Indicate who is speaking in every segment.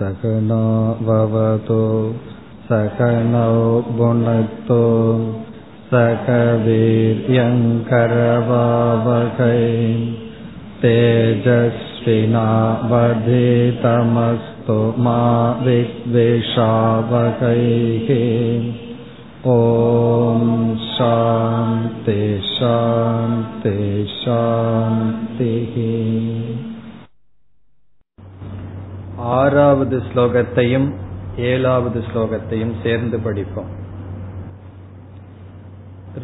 Speaker 1: सकनो भवतु सकनौ भुनक्तु सकवीर्यङ्करवावकै तेजस्विनावधितमस्तु मा विद्वेषावकैः ॐ शान्ति शान्ति शान्तिः ஆறாவது ஸ்லோகத்தையும் ஏழாவது ஸ்லோகத்தையும் சேர்ந்து படிப்போம்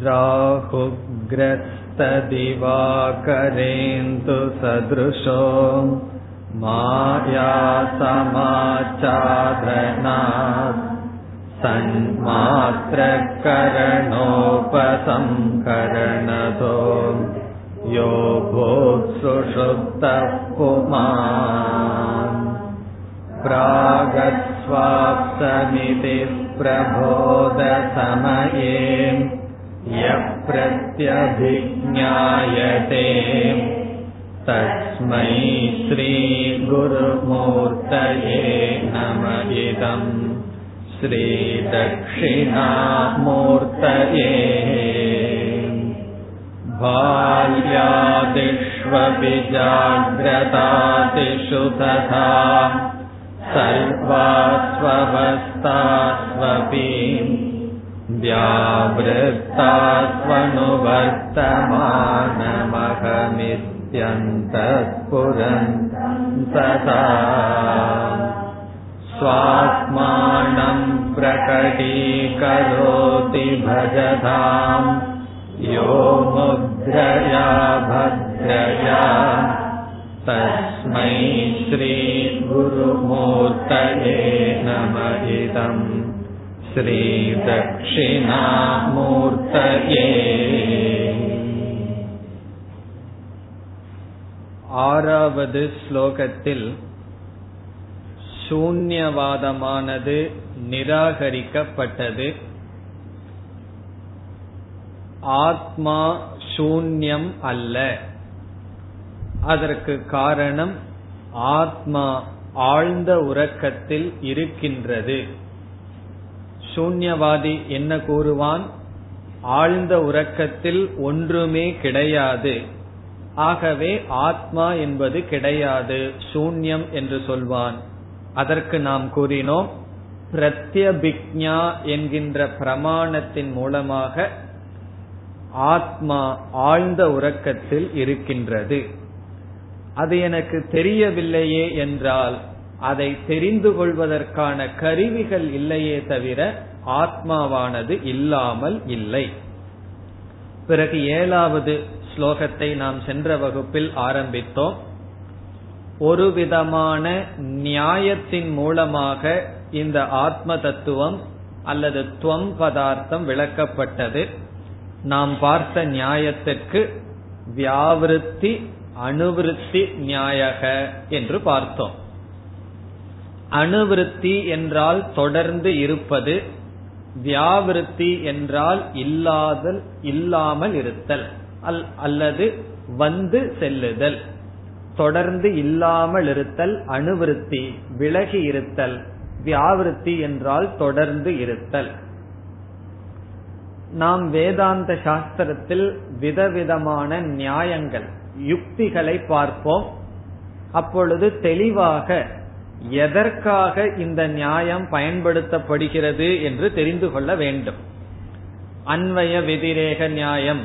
Speaker 1: राहुग्रस्तदिवाकरेन्दु सदृशो माया समाचादनात् सन्मात्रकरणोपसंकरणतो यो भूत्सुषुप्तः पुमान् प्रागस्वाप्तमिति प्रबोधसमये यः प्रत्यभिज्ञायते तस्मै श्रीगुरुमूर्तये नम श्रीदक्षिणामूर्तये। बाल्यादिष्वपि जाग्रतादिषु तथा सर्वास्ववस्थास्वपि व्यावृत्तास्वनुवर्तमानमहमित्यन्तःपुरन् तथा स्वात्मानं प्रकटीकरोति भजताम् यो मुद्रया भद्रया। तस्मै श्रीगुरुमूर्तये नम इदम् श्रीदक्षिणामूर्तये ஆறாவது ஸ்லோகத்தில் சூன்யவாதமானது நிராகரிக்கப்பட்டது ஆத்மா சூன்யம் அல்ல அதற்கு காரணம் ஆத்மா ஆழ்ந்த உறக்கத்தில் இருக்கின்றது. சூன்யவாதி என்ன கூறுவான்? ஆழ்ந்த உறக்கத்தில் ஒன்றுமே கிடையாது. ஆகவே ஆத்மா என்பது கிடையாது சூன்யம் என்று சொல்வான். அதற்கு நாம் கூறினோம் பிரத்யபிக்ஞா என்கின்ற பிரமாணத்தின் மூலமாக ஆத்மா ஆழ்ந்த உறக்கத்தில் இருக்கின்றது. அது எனக்கு தெரியவில்லையே என்றால் அதை தெரிந்து கொள்வதற்கான கருவிகள் இல்லையே தவிர ஆத்மாவானது இல்லாமல் இல்லை. பிறகு ஏழாவது ஸ்லோகத்தை நாம் சென்ற வகுப்பில் ஆரம்பித்தோம். ஒரு விதமான நியாயத்தின் மூலமாக இந்த ஆத்ம தத்துவம் அல்லது துவம் பதார்த்தம் விளக்கப்பட்டது. நாம் பார்த்த நியாயத்திற்கு வியாவிருத்தி அணுவிருத்தி நியாயக என்று பார்த்தோம். அணுவிருத்தி என்றால் தொடர்ந்து இருப்பது வியாவிருத்தி என்றால் இல்லாதல் இல்லாமல் இருத்தல் அல்லது வந்து செல்லுதல் தொடர்ந்து இல்லாமல் இருத்தல் அணுவிருத்தி விலகி இருத்தல் வியாவிருத்தி என்றால் தொடர்ந்து இருத்தல். நாம் வேதாந்த சாஸ்திரத்தில் விதவிதமான நியாயங்கள் யுக்திகளை பார்ப்போம். அப்பொழுது தெளிவாக எதற்காக இந்த நியாயம் பயன்படுத்தப்படுகிறது என்று தெரிந்து கொள்ள வேண்டும். அன்வய விதிரேக நியாயம்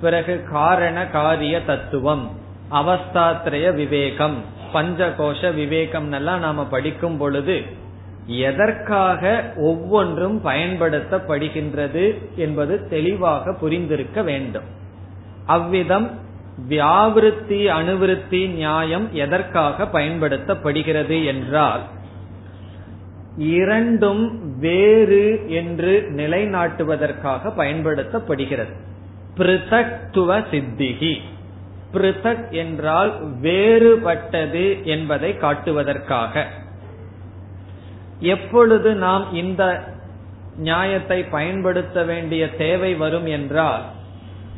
Speaker 1: பிறகு காரண காரிய தத்துவம் அவஸ்தாத்திரய விவேகம் பஞ்சகோஷ விவேகம் எல்லாம் நாம படிக்கும் பொழுது எதற்காக ஒவ்வொன்றும் பயன்படுத்தப்படுகின்றது என்பது தெளிவாக புரிந்திருக்க வேண்டும். அவ்விதம் வியாவிருத்தி அணுவிருத்தி நியாயம் எதற்காக பயன்படுத்தப்படுகிறது என்றால் இரண்டும் வேறு என்று நிலைநாட்டுவதற்காக பயன்படுத்தப்படுகிறது. பிருதக்துவ சித்திகி. பிருதக் என்றால் வேறுபட்டது என்பதை காட்டுவதற்காக. எப்பொழுது நாம் இந்த நியாயத்தை பயன்படுத்த வேண்டிய தேவை வரும் என்றால்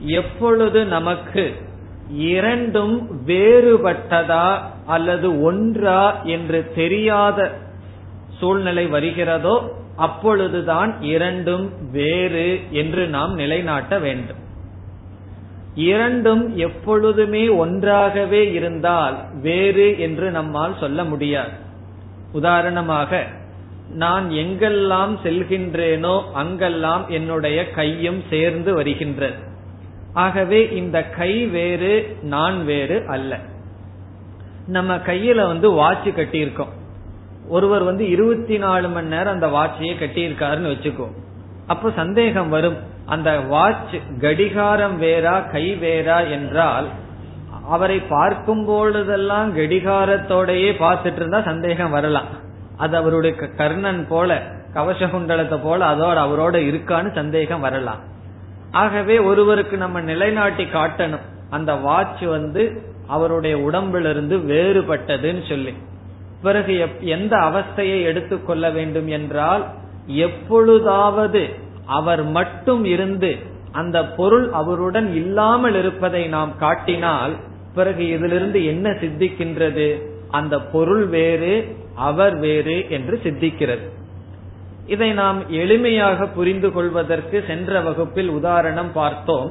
Speaker 1: எப்பொழுது நமக்கு இரண்டும் வேறுபட்டதா அல்லது ஒன்றா என்று தெரியாத சூழ்நிலை வருகிறதோ அப்பொழுதுதான் இரண்டும் வேறு என்று நாம் நிலைநாட்ட வேண்டும். இரண்டும் எப்பொழுதுமே ஒன்றாகவே இருந்தால் வேறு என்று நம்மால் சொல்ல முடியாது. உதாரணமாக நான் எங்கெல்லாம் செல்கின்றேனோ அங்கெல்லாம் என்னுடைய கையும் சேர்ந்து வருகின்றது. ஆகவே இந்த கை வேறு நான் வேறு அல்ல. நம்ம கையில வந்து வாட்ச் கட்டியிருக்கோம். ஒருவர் வந்து இருபத்தி நாலு மணி நேரம் அந்த வாட்சையே கட்டியிருக்காருன்னு வச்சுக்கோ. அப்ப சந்தேகம் வரும். அந்த வாட்ச் கடிகாரம் வேறா கை வேறா என்றால் அவரை பார்க்கும் பொழுதெல்லாம் கடிகாரத்தோடையே பார்த்துட்டு இருந்தா சந்தேகம் வரலாம். அது அவருடைய கர்ணன் போல கவசகுண்டலத்தை போல அதோட அவரோட இருக்கான்னு சந்தேகம் வரலாம். ஆகவே ஒருவருக்கு நம்ம நிலைநாட்டி காட்டணும். அந்த வாட்ச் வந்து அவருடைய உடம்பிலிருந்து வேறுபட்டதுன்னு சொல்லி. பிறகு எந்த அவஸ்தையை எடுத்துக்கொள்ள வேண்டும் என்றால் எப்பொழுதாவது அவர் மட்டும் இருந்து அந்த பொருள் அவருடன் இல்லாமல் இருப்பதை நாம் காட்டினால் பிறகு இதிலிருந்து என்ன சித்திக்கின்றது? அந்த பொருள் வேறு அவர் வேறு என்று சித்திக்கிறது. இதை நாம் எளிமையாக புரிந்து கொள்வதற்கு சென்ற வகுப்பில் உதாரணம் பார்த்தோம்.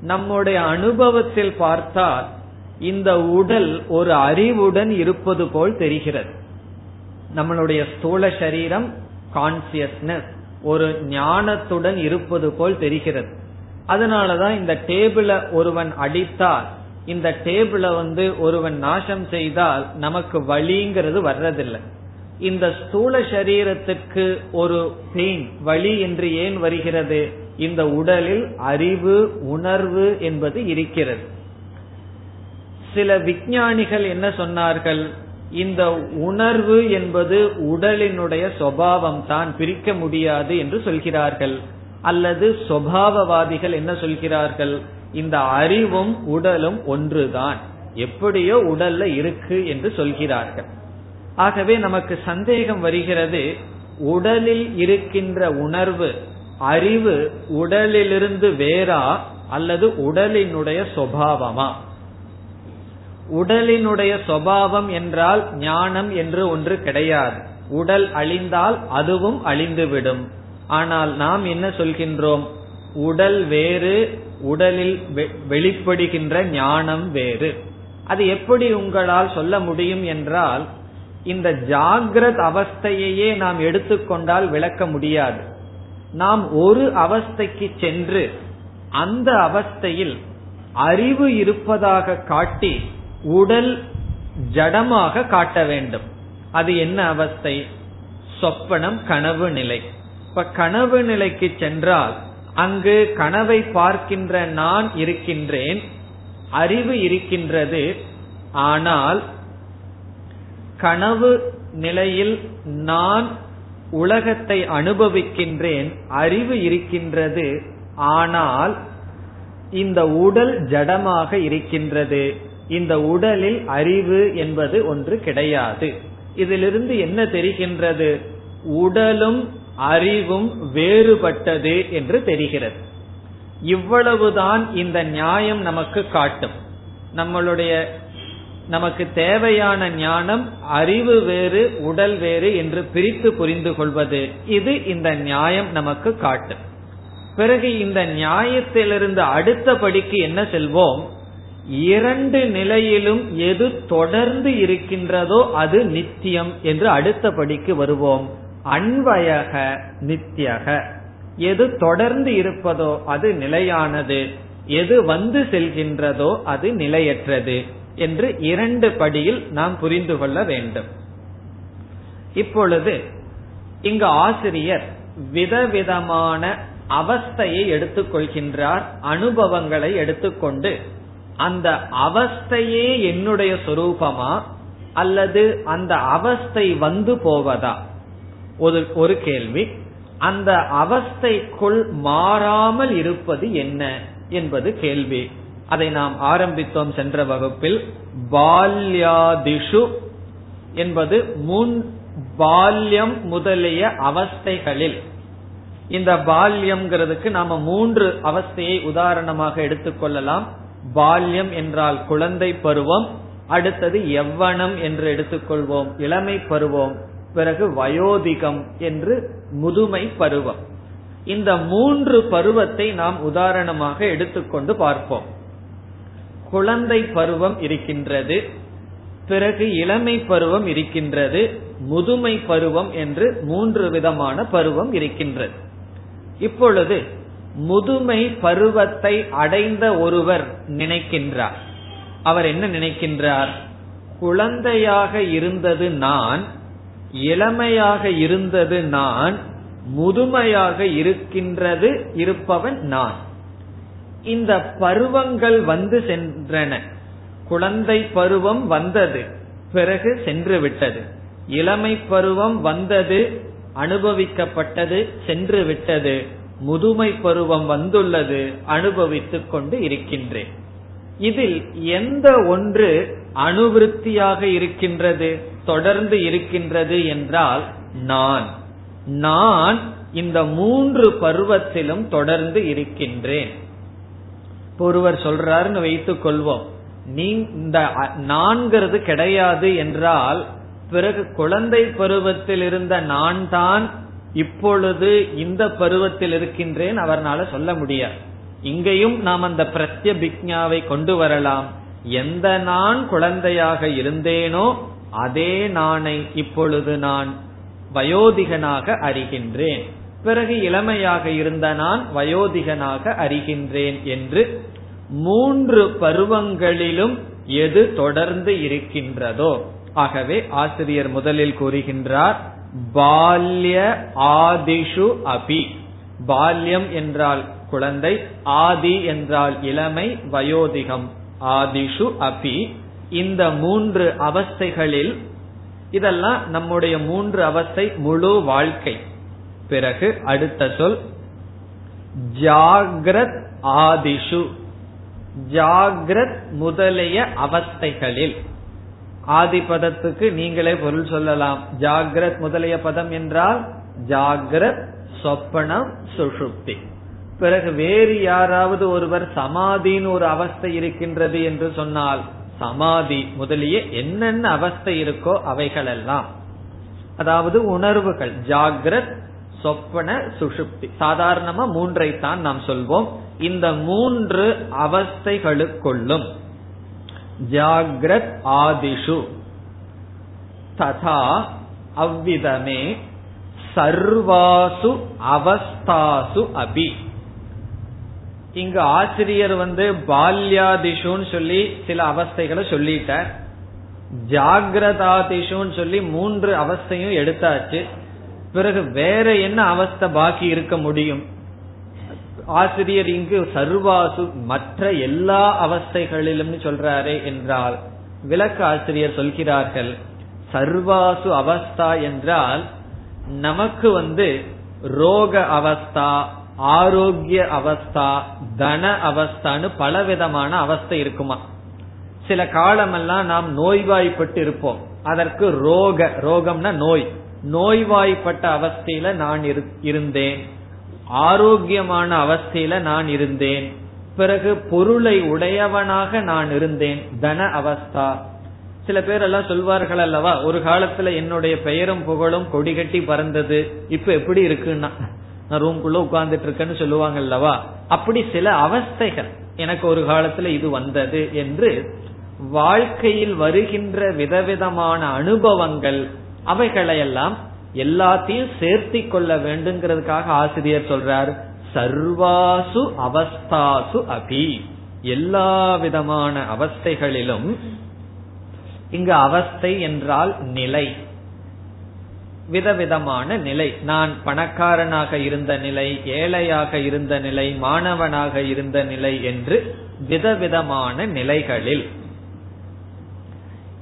Speaker 1: நம்முடைய அனுபவத்தில் பார்த்தால் இந்த உடல் ஒரு அறிவுடன் இருப்பது போல் தெரிகிறது. நம்மளுடைய ஸ்தூல சரீரம் கான்சியஸ்னஸ் ஒரு ஞானத்துடன் இருப்பது போல் தெரிகிறது. அதனாலதான் இந்த டேபிள ஒருவன் அடித்தால் இந்த டேபிள வந்து ஒருவன் நாசம் செய்தால் நமக்கு வலிங்கிறது வர்றதில்லை. இந்த ஸ்தூல சரீரத்துக்கு ஒரு பெயின் வலி என்று ஏன் வருகிறது? இந்த உடலில் அறிவு உணர்வு என்பது இருக்கிறது. சில விஞ்ஞானிகள் என்ன சொன்னார்கள்? இந்த உணர்வு என்பது உடலினுடைய சுவாவம் தான் பிரிக்க முடியாது என்று சொல்கிறார்கள். அல்லது சுவாவவாதிகள் என்ன சொல்கிறார்கள்? இந்த அறிவும் உடலும் ஒன்றுதான். எப்படியோ உடல்ல இருக்கு என்று சொல்கிறார்கள். ஆகவே நமக்கு சந்தேகம் வருகிறது உடலில் இருக்கின்ற உணர்வு அறிவு உடலிலிருந்து வேறா அல்லது உடலினுடைய சுவாவமா? உடலினுடைய சுவாவம் என்றால் ஞானம் என்று ஒன்று கிடையாது. உடல் அழிந்தால் அதுவும் அழிந்துவிடும். ஆனால் நாம் என்ன சொல்கின்றோம்? உடல் வேறு உடலில் வெளிப்படுகின்ற ஞானம் வேறு. அது எப்படி உங்களால் சொல்ல முடியும் என்றால் இந்த ஜாகிரத் அவஸ்தையையே நாம் எடுத்துக்கொண்டால் விளக்க முடியாது. நாம் ஒரு அவஸ்தைக்கு சென்று அந்த அவஸ்தையில் அறிவு இருப்பதாக காட்டி உடல் ஜடமாக காட்ட வேண்டும். அது என்ன அவஸ்தை? சொப்பனம் கனவு நிலை. இப்ப கனவு நிலைக்கு சென்றால் அங்கு கனவை பார்க்கின்ற நான் இருக்கின்றேன் அறிவு இருக்கின்றது ஆனால் கனவு நிலையில் நான் உலகத்தை அனுபவிக்கின்றேன் அறிவு இருக்கின்றது ஆனால் இந்த உடல் ஜடமாக இருக்கின்றது. இந்த உடலில் அறிவு என்பது ஒன்று கிடையாது. இதிலிருந்து என்ன தெரிகின்றது? உடலும் அறிவும் வேறுபட்டது என்று தெரிகிறது. இவ்வளவுதான் இந்த நியாயம் நமக்கு காட்டும். நம்மளுடைய நமக்கு தேவையான ஞானம் அறிவு வேறு உடல் வேறு என்று பிரித்து புரிந்து கொள்வது. இது இந்த நியாயம் நமக்கு காட்டும். பிறகு இந்த நியாயத்திலிருந்து அடுத்த படிக்கு என்ன செல்வோம்? இரண்டு நிலையிலும் எது தொடர்ந்து இருக்கின்றதோ அது நித்தியம் என்று அடுத்த படிக்கு வருவோம். அன்வயக நித்தியக. எது தொடர்ந்து இருப்பதோ அது நிலையானது. எது வந்து செல்கின்றதோ அது நிலையற்றது. என்று இரண்டு படியில் நாம் புரிந்து கொள்ள வேண்டும். இப்பொழுது இங்கு ஆசிரியர் விதவிதமான அவஸ்தையை எடுத்துக்கொள்கின்றார் அனுபவங்களை எடுத்துக்கொண்டு அந்த அவஸ்தையே என்னுடைய சொரூபமா அல்லது அந்த அவஸ்தை வந்து போவதா? ஒரு ஒரு கேள்வி. அந்த அவஸ்தைக்குள் மாறாமல் இருப்பது என்ன என்பது கேள்வி. அதை நாம் ஆரம்பித்தோம் சென்ற வகுப்பில் பால்யாதிஷு என்பது முன் பால்யம் முதலிய அவஸ்தைகளில். இந்த பால்யம்ங்கிறதுக்கு நாம மூன்று அவஸ்தையை உதாரணமாக எடுத்துக்கொள்ளலாம் பால்யம் என்றால் குழந்தை பருவம் அடுத்தது எவ்வனம் என்று எடுத்துக்கொள்வோம் இளமை பருவம்
Speaker 2: பிறகு வயோதிகம் என்று முதுமை பருவம். இந்த மூன்று பருவத்தை நாம் உதாரணமாக எடுத்துக்கொண்டு பார்ப்போம். குழந்தை பருவம் இருக்கின்றது பிறகு இளமை பருவம் இருக்கின்றது முதுமை பருவம் என்று மூன்று விதமான பருவம் இருக்கின்றது. இப்பொழுது முதுமை பருவத்தை அடைந்த ஒருவர் நினைக்கின்றார். அவர் என்ன நினைக்கின்றார்? குழந்தையாக இருந்தது நான் இளமையாக இருந்தது நான் முதுமையாக இருக்கின்றது இருப்பவன் நான். இந்த பருவங்கள் வந்து சென்றன. குழந்தை பருவம் வந்தது பிறகு சென்று விட்டது. இளமை பருவம் வந்தது அனுபவிக்கப்பட்டது சென்று விட்டது. முதுமை பருவம் வந்துள்ளது அனுபவித்துக் கொண்டு இருக்கின்றேன். இதில் எந்த ஒன்று அணுவிருத்தியாக இருக்கின்றது தொடர்ந்து இருக்கின்றது என்றால் நான். நான் இந்த மூன்று பருவத்திலும் தொடர்ந்து இருக்கின்றேன். ஒருவர் சொல்றாருன்னு வைத்துக் கொள்வோம். நீ இந்த நான்கிறது கிடையாது என்றால் பிறகு குழந்தை பருவத்தில் இருந்த நான் தான் இப்பொழுது இந்த பருவத்தில் இருக்கின்றேன் அவர்னால சொல்ல முடியாது. இங்கேயும் நாம் அந்த பிரத்யபிக்ஞாவை கொண்டு வரலாம். எந்த நான் குழந்தையாக இருந்தேனோ அதே நானை இப்பொழுது நான் வயோதிகனாக அறிகின்றேன். பிறகு இளமையாக இருந்த நான் வயோதிகனாக அறிகின்றேன் என்று மூன்று பருவங்களிலும் எது தொடர்ந்து இருக்கின்றதோ. ஆகவே ஆசிரியர் முதலில் கூறுகின்றார் பால்ய ஆதிஷு அபி. பால்யம் என்றால் குழந்தை ஆதி என்றால் இளமை வயோதிகம் ஆதிஷு அபி. இந்த மூன்று அவஸ்தைகளில் இதெல்லாம் நம்முடைய மூன்று அவஸ்தை முழு வாழ்க்கை. பிறகு அடுத்த சொல் ஜாகிரத் ஆதிஷு. ஜாகிரத் முதலிய அவஸ்தைகளில். ஆதி பதத்துக்கு நீங்களே பொருள் சொல்லலாம். ஜாகிரத் முதலிய பதம் என்றால் ஜாகிரத் சொப்பனம் சுஷுப்தி பிறகு வேறு யாராவது ஒருவர் சமாதின்னு ஒரு அவஸ்தை இருக்கின்றது என்று சொன்னால் சமாதி முதலிய என்னென்ன அவஸ்தை இருக்கோ அவைகளெல்லாம். அதாவது உணர்வுகள் ஜாகிரத் சொப்பன சுஷுப்தி. சாதாரணமா மூன்றை தான் நாம் சொல்வோம். இந்த மூன்று அவஸ்தைகளுக்குள்ளும் ஜாகிரத் ஆதிஷு ததா அவ்விதமே சர்வாசு அவஸ்தாசு அபி. இங்கு ஆசிரியர் வந்து பால்யாதிஷுன்னு சொல்லி சில அவஸ்தைகளை சொல்லிட்டார். ஜாகிரதாதிஷுன்னு சொல்லி மூன்று அவஸ்தையும் எடுத்தாச்சு. பிறகு வேற என்ன அவஸ்தை பாக்கி இருக்க முடியும்? ஆசிரியர் இங்கு சர்வாசு மற்ற எல்லா அவஸ்தைகளிலும் சொல்றாரே என்றால் விளக்க ஆசிரியர் சொல்கிறார்கள் சர்வாசு அவஸ்தா என்றால் நமக்கு வந்து ரோக அவஸ்தா ஆரோக்கிய அவஸ்தா தன அவஸ்தான்னு பலவிதமான அவஸ்தை இருக்குமா? சில காலமெல்லாம் நாம் நோய்வாய்ப்பட்டு இருப்போம். அதற்கு ரோக ரோகம்னா நோய். நோய்வாய்ப்பட்ட அவஸ்தையில நான் இருந்தேன். ஆரோக்கியமான அவஸ்தையில நான் இருந்தேன். பிறகு பொருளை உடையவனாக நான் இருந்தேன். தன அவஸ்தா. சில பேர் எல்லாம் சொல்வார்கள் அல்லவா ஒரு காலத்துல என்னுடைய பெயரும் புகழும் கொடி கட்டி பறந்தது. இப்ப எப்படி இருக்குன்னா நான் ரூம்குள்ள உட்கார்ந்துட்டு இருக்கேன்னு சொல்லுவாங்க அல்லவா? அப்படி சில அவஸ்தைகள். எனக்கு ஒரு காலத்துல இது வந்தது என்று வாழ்க்கையில் வருகின்ற விதவிதமான அனுபவங்கள் அவைகளையெல்லாம் எல்லாத்தையும் சேர்த்தி கொள்ள வேண்டுங்கிறதுக்காக ஆசிரியர் சொல்றார். சர்வாசு அவஸ்தாசு அபி. எல்லா விதமான அவஸ்தைகளிலும் இங்கு அவஸ்தை என்றால் நிலை. விதவிதமான நிலை. நான் பணக்காரனாக இருந்த நிலை ஏழையாக இருந்த நிலை மாணவனாக இருந்த நிலை என்று விதவிதமான நிலைகளில்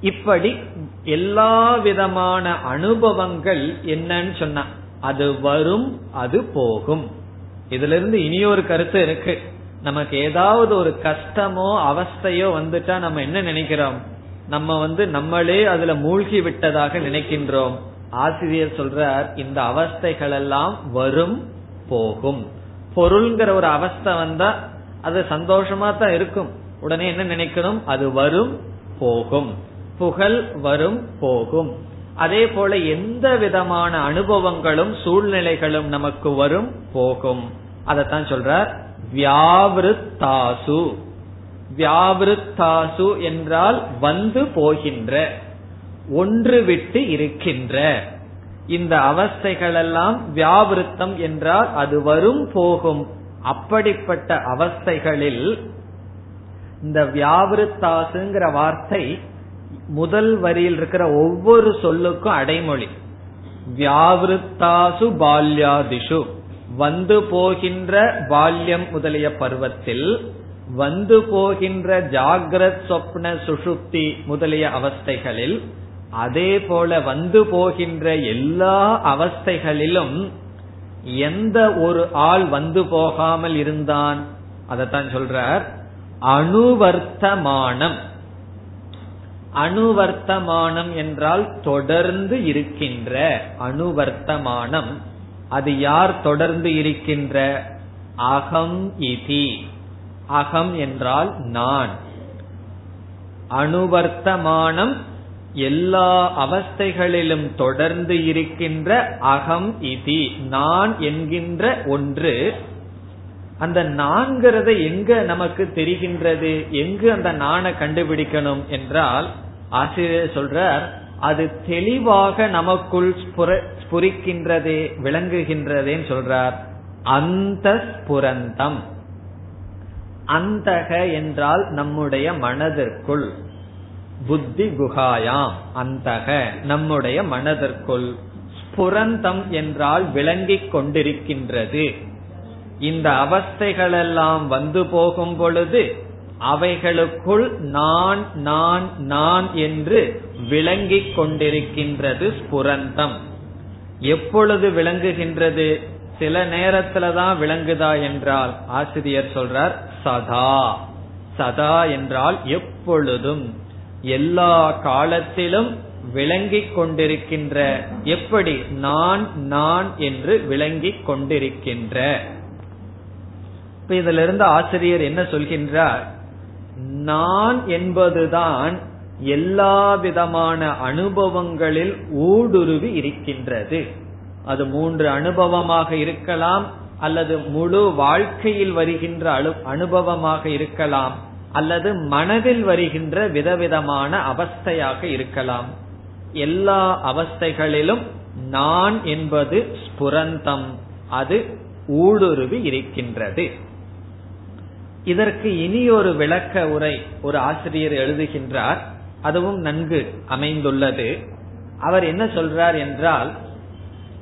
Speaker 2: இப்படி எல்லா விதமான அனுபவங்கள் என்னன்னு சொன்ன அது வரும் அது போகும். இதுல இருந்து இனியொரு கருத்து இருக்கு. நமக்கு ஏதாவது ஒரு கஷ்டமோ அவஸ்தையோ வந்துட்டா நம்ம என்ன நினைக்கிறோம்? நம்ம வந்து நம்மளே அதுல மூழ்கி விட்டதாக நினைக்கின்றோம். ஆசிரியர் சொல்றார் இந்த அவஸ்தைகள் எல்லாம் வரும் போகும். பொருள்ங்கிற ஒரு அவஸ்தை வந்தா அது சந்தோஷமா தான் இருக்கும். உடனே என்ன நினைக்கணும்? அது வரும் போகும். புகழ் வரும் போகும். அதே போல எந்த விதமான அனுபவங்களும் சூழ்நிலைகளும் நமக்கு வரும் போகும். அதத்தான் சொல்றார் வியாவிருத்தாசு. வியாவிருத்தாசு என்றால் வந்து போகின்ற ஒன்று விட்டு இருக்கின்ற. இந்த அவஸ்தைகளெல்லாம் வியாவிருத்தம் என்றால் அது வரும் போகும். அப்படிப்பட்ட அவஸ்தைகளில் இந்த வியாவிருத்தாசுங்கிற வார்த்தை முதல் வரியில் இருக்கிற ஒவ்வொரு சொல்லுக்கும் அடைமொழி. வியாவிருத்தாசு பால்யாதிஷு. வந்து போகின்ற பால்யம் முதலிய பருவத்தில் வந்து போகின்ற ஜாகிரத் சொப்ன சுஷுப்தி முதலிய அவஸ்தைகளில் அதே போல வந்து போகின்ற எல்லா அவஸ்தைகளிலும் எந்த ஒரு ஆள் வந்து போகாமல் இருந்தான்? அதத்தான் சொல்றார். அணுவர்த்தமானம். அணுவர்த்தமானம் என்றால் தொடர்ந்து இருக்கின்ற. அணுவர்த்தமானம் அது யார் தொடர்ந்து இருக்கின்ற? அகம் இதி. அகம் என்றால் நான். அணுவர்த்தமானம் எல்லா அவஸ்தைகளிலும் தொடர்ந்து இருக்கின்ற அகம் இதி. நான் என்கின்ற ஒன்று அந்த நான்கிறத எங்க நமக்கு தெரிகின்றது? எங்கு அந்த நாணை கண்டுபிடிக்கணும் என்றால் ஆசிரியர் சொல்றார் அது தெளிவாக நமக்குள் ஸ்புரிக்கின்றதே விளங்குகின்றதேன்னு சொல்றார். அந்த ஸ்புரந்தம் அந்தக என்றால் நம்முடைய மனதிற்குள். புத்தி குகாயாம் அந்தக நம்முடைய மனதிற்குள். ஸ்புரந்தம் என்றால் விளங்கிக் கொண்டிருக்கின்றது. இந்த அவஸ்தைகளெல்லாம் வந்து போகும் பொழுது அவைகளுக்குள் நான் நான் நான் என்று விளங்கிக் கொண்டிருக்கின்றது ஸ்புரந்தம் எப்பொழுது விளங்குகின்றது? சில நேரத்துல தான் விளங்குதா என்றால் ஆசிரியர் சொல்றார் சதா. சதா என்றால் எப்பொழுதும் எல்லா காலத்திலும் விளங்கிக் கொண்டிருக்கின்ற எப்படி? நான் நான் என்று விளங்கிக் கொண்டிருக்கின்ற. இப்ப இதுல இருந்து ஆசிரியர் என்ன சொல்கின்றார்? நான் என்பதுதான் எல்லா விதமான அனுபவங்களில் ஊடுருவி இருக்கின்றது. அது மூன்று அனுபவமாக இருக்கலாம் அல்லது முழு வாழ்க்கையில் வருகின்ற அனுபவமாக இருக்கலாம் அல்லது மனதில் வருகின்ற விதவிதமான அவஸ்தையாக இருக்கலாம். எல்லா அவஸ்தைகளிலும் நான் என்பது ஸ்புரந்தம். அது ஊடுருவி இருக்கின்றது. இதற்கு இனி ஒரு விளக்க உரை ஒரு ஆசிரியர் எழுதுகின்றார். அதுவும் நன்கு அமைந்துள்ளது. அவர் என்ன சொல்றார் என்றால்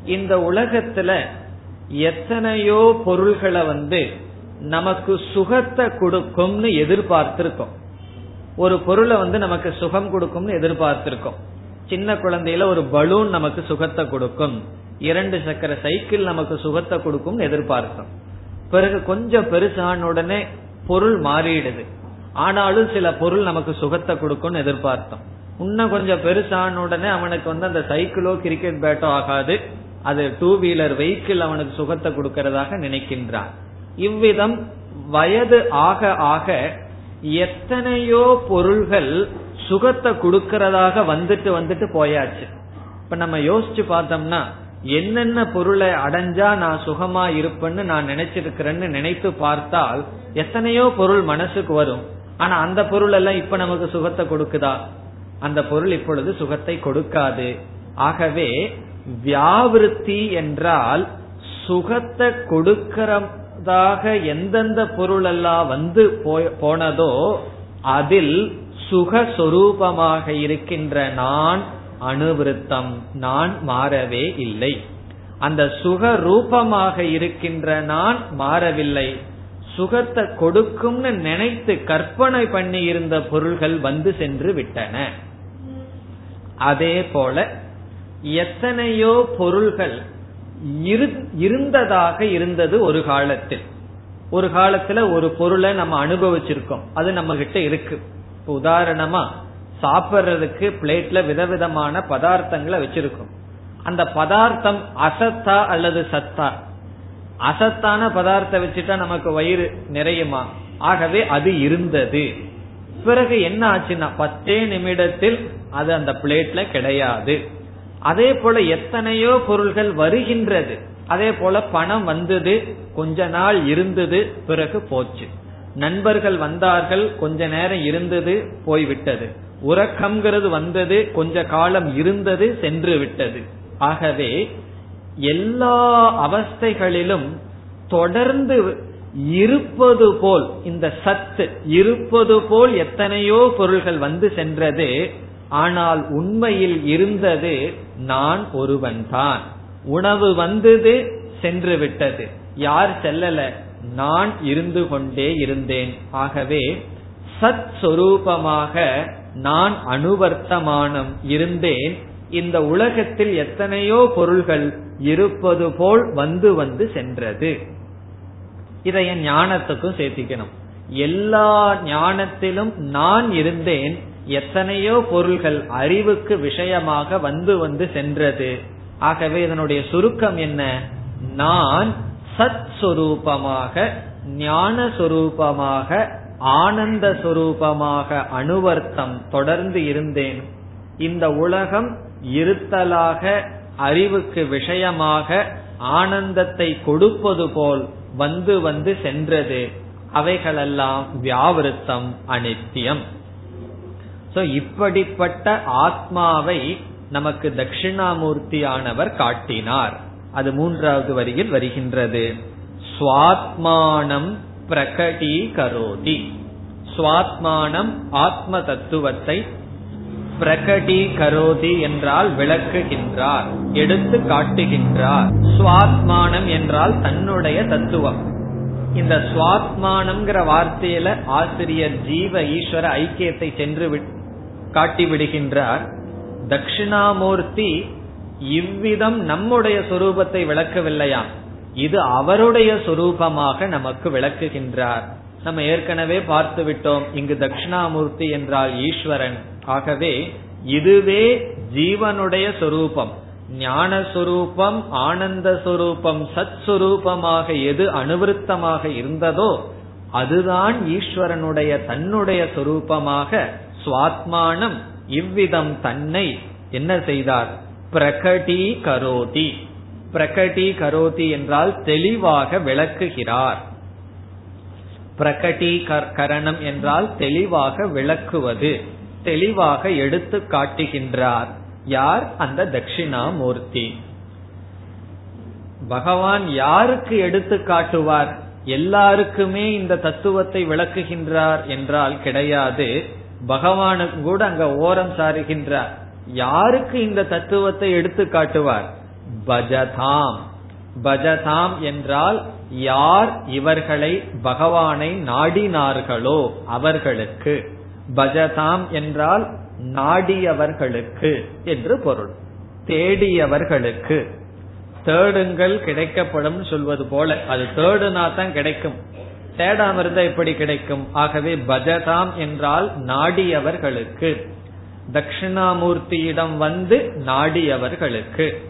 Speaker 2: இந்த உலகத்துல எத்தனையோ பொருள்களை வந்து நமக்கு சுகத்தை கொடுக்கும்னு எதிர்பார்த்திருக்கோம். ஒரு பொருளை வந்து நமக்கு சுகம் கொடுக்கும்னு எதிர்பார்த்திருக்கோம். சின்ன குழந்தையில ஒரு பலூன் நமக்கு சுகத்தை கொடுக்கும். இரண்டு சக்கர சைக்கிள் நமக்கு சுகத்தை கொடுக்கும்னு எதிர்பார்த்தோம். பிறகு கொஞ்சம் பெருசான உடனே பொருள் மாறிடுது. ஆனாலும் சில பொருள் நமக்கு சுகத்தை கொடுக்கும்னு எதிர்பார்த்தோம். இன்னும் கொஞ்சம் பெருசான உடனே அவனுக்கு வந்து அந்த சைக்கிளோ கிரிக்கெட் பேட்டோ ஆகாது. அது டூ வீலர் வெஹிக்கிள் அவனுக்கு சுகத்தை கொடுக்கறதாக நினைக்கின்றான். இவ்விதம் வயது ஆக ஆக எத்தனையோ பொருள்கள் சுகத்தை கொடுக்கறதாக வந்துட்டு வந்துட்டு போயாச்சு. இப்ப நம்ம யோசிச்சு பார்த்தோம்னா என்னென்ன பொருளை அடைஞ்சா நான் சுகமா இருப்பேன்னு நான் நினைச்சிருக்கிறேன்னு நினைத்து பார்த்தால் எத்தனையோ பொருள் மனசுக்கு வரும். ஆனா அந்த பொருள் எல்லாம் இப்ப நமக்கு சுகத்தை கொடுக்குதா? அந்த பொருள் இப்பொழுது சுகத்தை கொடுக்காது. ஆகவே வியாவிருத்தி என்றால் சுகத்தை கொடுக்கிறதாக எந்தெந்த பொருள் எல்லாம் வந்து போனதோ அதில் சுகஸ்வரூபமாக இருக்கின்ற நான் அணுவிருத்தம் நான் மாறவே இல்லை. அந்த சுக ரூபமாக இருக்கின்ற நான் மாறவில்லை. சுகத்தை கொடுக்கும்னு நினைத்து கற்பனை பண்ணி இருந்த பொருள்கள் வந்து சென்று விட்டன. அதே போல எத்தனையோ பொருள்கள் இருந்ததாக இருந்தது ஒரு காலத்தில். ஒரு காலத்துல ஒரு பொருளை நம்ம அனுபவிச்சிருக்கோம். அது நம்ம கிட்ட இருக்கு உதாரணமா சாப்பிடுறதுக்கு பிளேட்ல விதவிதமான பதார்த்தங்களை வச்சிருக்கும். அந்த பதார்த்தம் அசத்தா அல்லது சத்தா? அசத்தான பதார்த்தம் வச்சுட்டா நமக்கு வயிறு நிறையுமா? ஆகவே அது இருந்தது. பிறகு என்ன ஆச்சுன்னா பத்தே நிமிடத்தில் அது அந்த பிளேட்ல கிடையாது. அதே போல எத்தனையோ பொருள்கள் வருகின்றது. அதே போல பணம் வந்தது கொஞ்ச நாள் இருந்தது பிறகு போச்சு. நண்பர்கள் வந்தார்கள் கொஞ்ச நேரம் இருந்தது போய்விட்டது. உறக்கம்ங்கிறது வந்தது கொஞ்ச காலம் இருந்தது சென்று விட்டது. ஆகவே எல்லா அவஸ்தைகளிலும் தொடர்ந்து இருப்பது போல் இந்த சத்து இருப்பது போல் எத்தனையோ பொருள்கள் வந்து சென்றது. ஆனால் உண்மையில் இருந்தது நான் ஒருவன்தான். உணவு வந்தது சென்று விட்டது. யார் செல்லல? நான் இருந்து கொண்டே இருந்தேன். ஆகவே சத் சொரூபமாக நான் அனுவர்த்தமானம் இருந்தேன். இந்த உலகத்தில் எத்தனையோ பொருள்கள் இருப்பது போல் வந்து வந்து சென்றது. இதை என் ஞானத்துக்கும் சேர்த்திக்கணும். எல்லா ஞானத்திலும் நான் இருந்தேன். எத்தனையோ பொருள்கள் அறிவுக்கு விஷயமாக வந்து வந்து சென்றது. ஆகவே இதனுடைய சுருக்கம் என்ன? நான் சத் சுரூபமாக ஞான சுரூபமாக ஆனந்த சுரூபமாக அனுவர்த்தம் தொடர்ந்து இருந்தேன். இந்த உலகம் இருத்தலாக அறிவுக்கு விஷயமாக ஆனந்தத்தை கொடுப்பது போல் வந்து வந்து சென்றது. அவைகளெல்லாம் வியாவிருத்தம் அனித்தியம். சோ இப்படிப்பட்ட ஆத்மாவை நமக்கு தட்சிணாமூர்த்தியானவர் காட்டினார். அது மூன்றாவது வரியில் வருகின்றது. சுவாத்மானம் பிரகடீகரோதி. சுவாத்மானம் ஆத்ம தத்துவத்தை பிரகடி கரோதி என்றால் விளக்குகின்றார் எடுத்து காட்டுகின்றார். சுவாத்மானம் என்றால் தன்னுடைய தத்துவம். இந்த சுவாத்மானம்ங்கிற வார்த்தையில ஆசிரியர் ஜீவ ஈஸ்வர ஐக்கியத்தை சென்று காட்டி விடுகின்றார். தட்சிணாமூர்த்தி இவ்விதம் நம்முடைய சொரூபத்தை விளக்கவில்லையாம். இது அவருடைய சொரூபமாக நமக்கு விளக்குகின்றார். நம்ம ஏற்கனவே பார்த்து விட்டோம் இங்கு தட்சிணாமூர்த்தி என்றால் ஈஸ்வரன். ஆகவே இதுவே ஜீவனுடைய சொரூபம். ஞான சொரூபம் ஆனந்த சொரூபம் சத் சுரூபமாக எது அனுவருத்தமாக இருந்ததோ அதுதான் ஈஸ்வரனுடைய தன்னுடைய சொரூபமாக சுவாத்மானம் இவ்விதம் தன்னை என்ன செய்தார்? பிரகடி கரோதி பிரகடி கரோதி என்றால் தெளிவாக விளக்குகிறார். பிரகடி கரணம் என்றால் தெளிவாக விளக்குவது தெளிவாக எடுத்து காட்டுகின்றார். யார்? அந்த தட்சிணாமூர்த்தி. பகவான் யாருக்கு எடுத்து காட்டுவார்? எல்லாருக்குமே இந்த தத்துவத்தை விளக்குகின்றார் என்றால் கிடையாது. பகவானுக்கு கூட அங்க ஓரம் சாருகின்றார். யாருக்கு இந்த தத்துவத்தை எடுத்து காட்டுவார்? பஜதாம். பஜதாம் என்றால் யார் இவர்களை பகவானை நாடினார்களோ அவர்களுக்கு. பஜதாம் என்றால் நாடியவர்களுக்கு என்று பொருள். தேடியவர்களுக்கு. தேடுங்கள் கிடைக்கப்படும் சொல்வது போல. அது தேடுனா தான் கிடைக்கும். தேடாம இருந்தா எப்படி கிடைக்கும்? ஆகவே பஜதாம் என்றால் நாடியவர்களுக்கு. தட்சிணாமூர்த்தியிடம் வந்து நாடியவர்களுக்கு.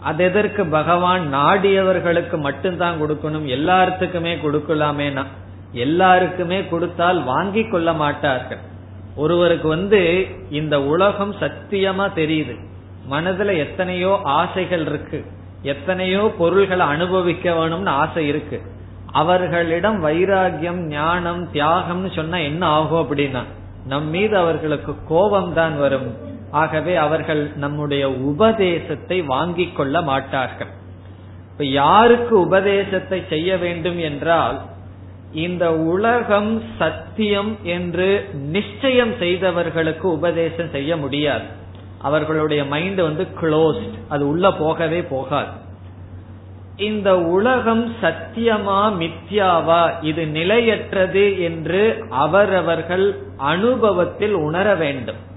Speaker 2: அது எதற்கு? பகவான் நாடியவர்களுக்கு மட்டும்தான் கொடுக்கணும். எல்லாத்துக்குமே கொடுக்கலாமேனா? எல்லாருக்குமே கொடுத்தால் வாங்கி கொள்ள மாட்டார்கள். ஒருவருக்கு வந்து இந்த உலகம் சத்தியமா தெரியுது. மனதுல எத்தனையோ ஆசைகள் இருக்கு. எத்தனையோ பொருள்களை அனுபவிக்க வேணும்னு ஆசை இருக்கு. அவர்களிடம் வைராகியம் ஞானம் தியாகம்னு சொன்னா என்ன ஆகும் அப்படின்னா நம் மீது அவர்களுக்கு கோபம் தான் வரும். ஆகவே அவர்கள் நம்முடைய உபதேசத்தை வாங்கிக் கொள்ள மாட்டார்கள். இப்ப யாருக்கு உபதேசத்தை செய்ய வேண்டும் என்றால் இந்த உலகம் சத்தியம் என்று நிச்சயம் செய்தவர்களுக்கு உபதேசம் செய்ய முடியாது. அவர்களுடைய மைண்ட் வந்து க்ளோஸ்ட் அது உள்ள போகவே போகாது. இந்த உலகம் சத்தியமா மித்யாவா இது நிலையற்றது என்று அவரவர்கள் அனுபவத்தில் உணர வேண்டும்.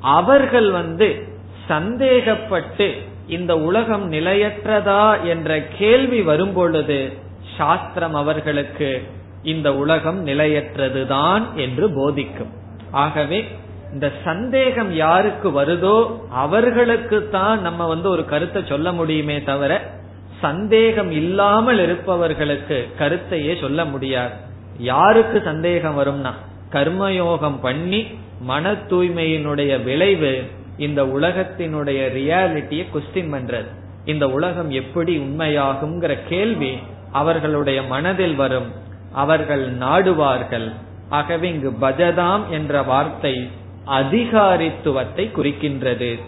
Speaker 2: அவர்கள் வந்து சந்தேகப்பட்டு இந்த உலகம் நிலையற்றதா என்ற கேள்வி வரும்பொழுது சாஸ்திரம் அவர்களுக்கு இந்த உலகம் நிலையற்றதுதான் என்று போதிக்கும். ஆகவே இந்த சந்தேகம் யாருக்கு வருதோ அவர்களுக்கு தான் நம்ம வந்து ஒரு கருத்தை சொல்ல முடியுமே தவிர சந்தேகம் இல்லாமல் இருப்பவர்களுக்கு கருத்தையே சொல்ல முடியாது. யாருக்கு சந்தேகம் வரும்னா கர்மயோகம் பண்ணி மன தூய்மையினுடைய விளைவு இந்த உலகத்தினுடைய ரியாலிட்டியை கொஸ்டின் பண்றது. இந்த உலகம் எப்படி உண்மையாகுங்கிற கேள்வி அவர்களுடைய மனதில் வரும். அவர்கள் நாடுவார்கள். ஆகவே இங்கு பஜதாம் என்ற வார்த்தை அதிகாரித்துவத்தை குறிக்கின்றது.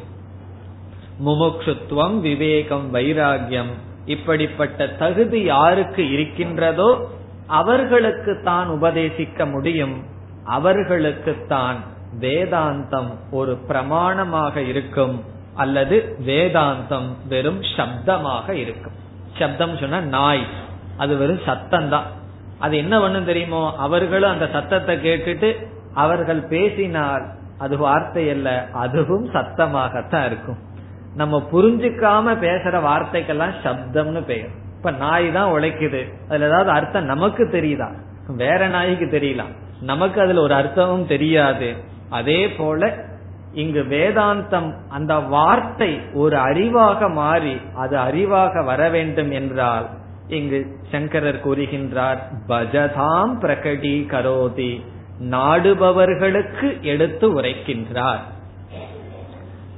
Speaker 2: முமுக்ஷுத்துவம் விவேகம் வைராகியம். இப்படிப்பட்ட தகுதி யாருக்கு இருக்கின்றதோ அவர்களுக்கு தான் உபதேசிக்க முடியும். அவர்களுக்கு தான் வேதாந்தம் ஒரு பிரமாணமாக இருக்கும் அல்லது வேதாந்தம் வெறும் சப்தமாக இருக்கும். சப்தம் சொன்னா நாய். அது வெறும் சத்தம் தான் அது என்ன பண்ணும் தெரியுமோ அவர்களும் அந்த சத்தத்தை கேட்டுட்டு அவர்கள் பேசினால் அது வார்த்தை அல்ல அதுவும் சத்தமாகத்தான் இருக்கும். நம்ம புரிஞ்சுக்காம பேசுற வார்த்தைக்கெல்லாம் சப்தம்னு பெயர். இப்ப நாய் தான் உழைக்குது. அதுல ஏதாவது அர்த்தம் நமக்கு தெரியுதா? வேற நாய்க்கு தெரியலாம். நமக்கு அதுல ஒரு அர்த்தமும் தெரியாது. அதே போல இங்கு வேதாந்தம் அந்த வார்த்தை ஒரு அறிவாக மாறி அது அறிவாக வர வேண்டும் என்றால் இங்கு சங்கரர் கூறுகின்றார் பஜதாம் பிரகடி கரோதி நாடுபவர்களுக்கு எடுத்து உரைக்கின்றார்.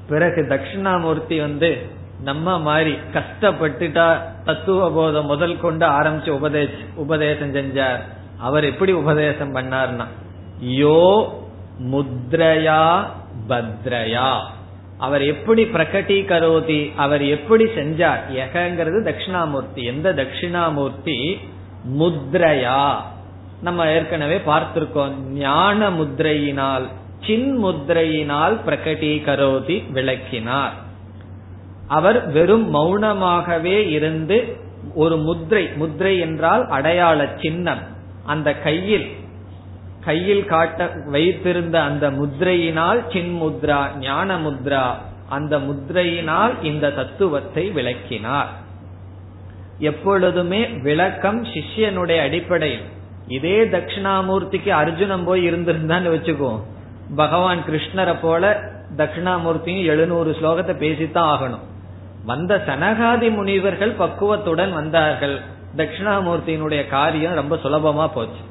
Speaker 2: பிறகு தட்சிணாமூர்த்தி வந்து நம்ம மாதிரி கஷ்டப்பட்டுட்டா தத்துவ போதம் முதல் கொண்டு ஆரம்பிச்சு உபதேச உபதேசம் செஞ்சார். அவர் எப்படி உபதேசம் பண்ணார்னா யோ முத்ரயா பத்ரயா. அவர் எப்படி பிரகட்டி கரோதி அவர் எப்படி செஞ்சார்? எகங்கிறது தட்சிணாமூர்த்தி. எந்த தட்சிணாமூர்த்தி? முத்ரயா. நம்ம ஏற்கனவே பார்த்திருக்கோம். ஞான முத்ரையினால் சின் முத்ரையினால் பிரகட்டி கரோதி விளக்கினார். அவர் வெறும் மௌனமாகவே இருந்து ஒரு முத்ரை முத்ரை என்றால் அடையாள சின்னம். அந்த கையில் கையில் காட்ட வைத்திருந்த அந்த முத்ரையினால் சின்முத்ரா ஞான முத்ரா அந்த முத்ரையினால் இந்த தத்துவத்தை விளக்கினார். எப்பொழுதுமே விளக்கம் சிஷ்யனுடைய அடிப்படையில். இதே தட்சிணாமூர்த்திக்கு அர்ஜுனன் போய் இருந்திருந்தான்னு வச்சுக்கோ. பகவான் கிருஷ்ணரை போல தட்சிணாமூர்த்தியும் எழுநூறு ஸ்லோகத்தை பேசித்தான் ஆகணும். வந்த சனகாதி முனிவர்கள் பக்குவத்துடன் வந்தார்கள். தட்சிணாமூர்த்தியினுடைய காரியம் ரொம்ப சுலபமா போச்சு.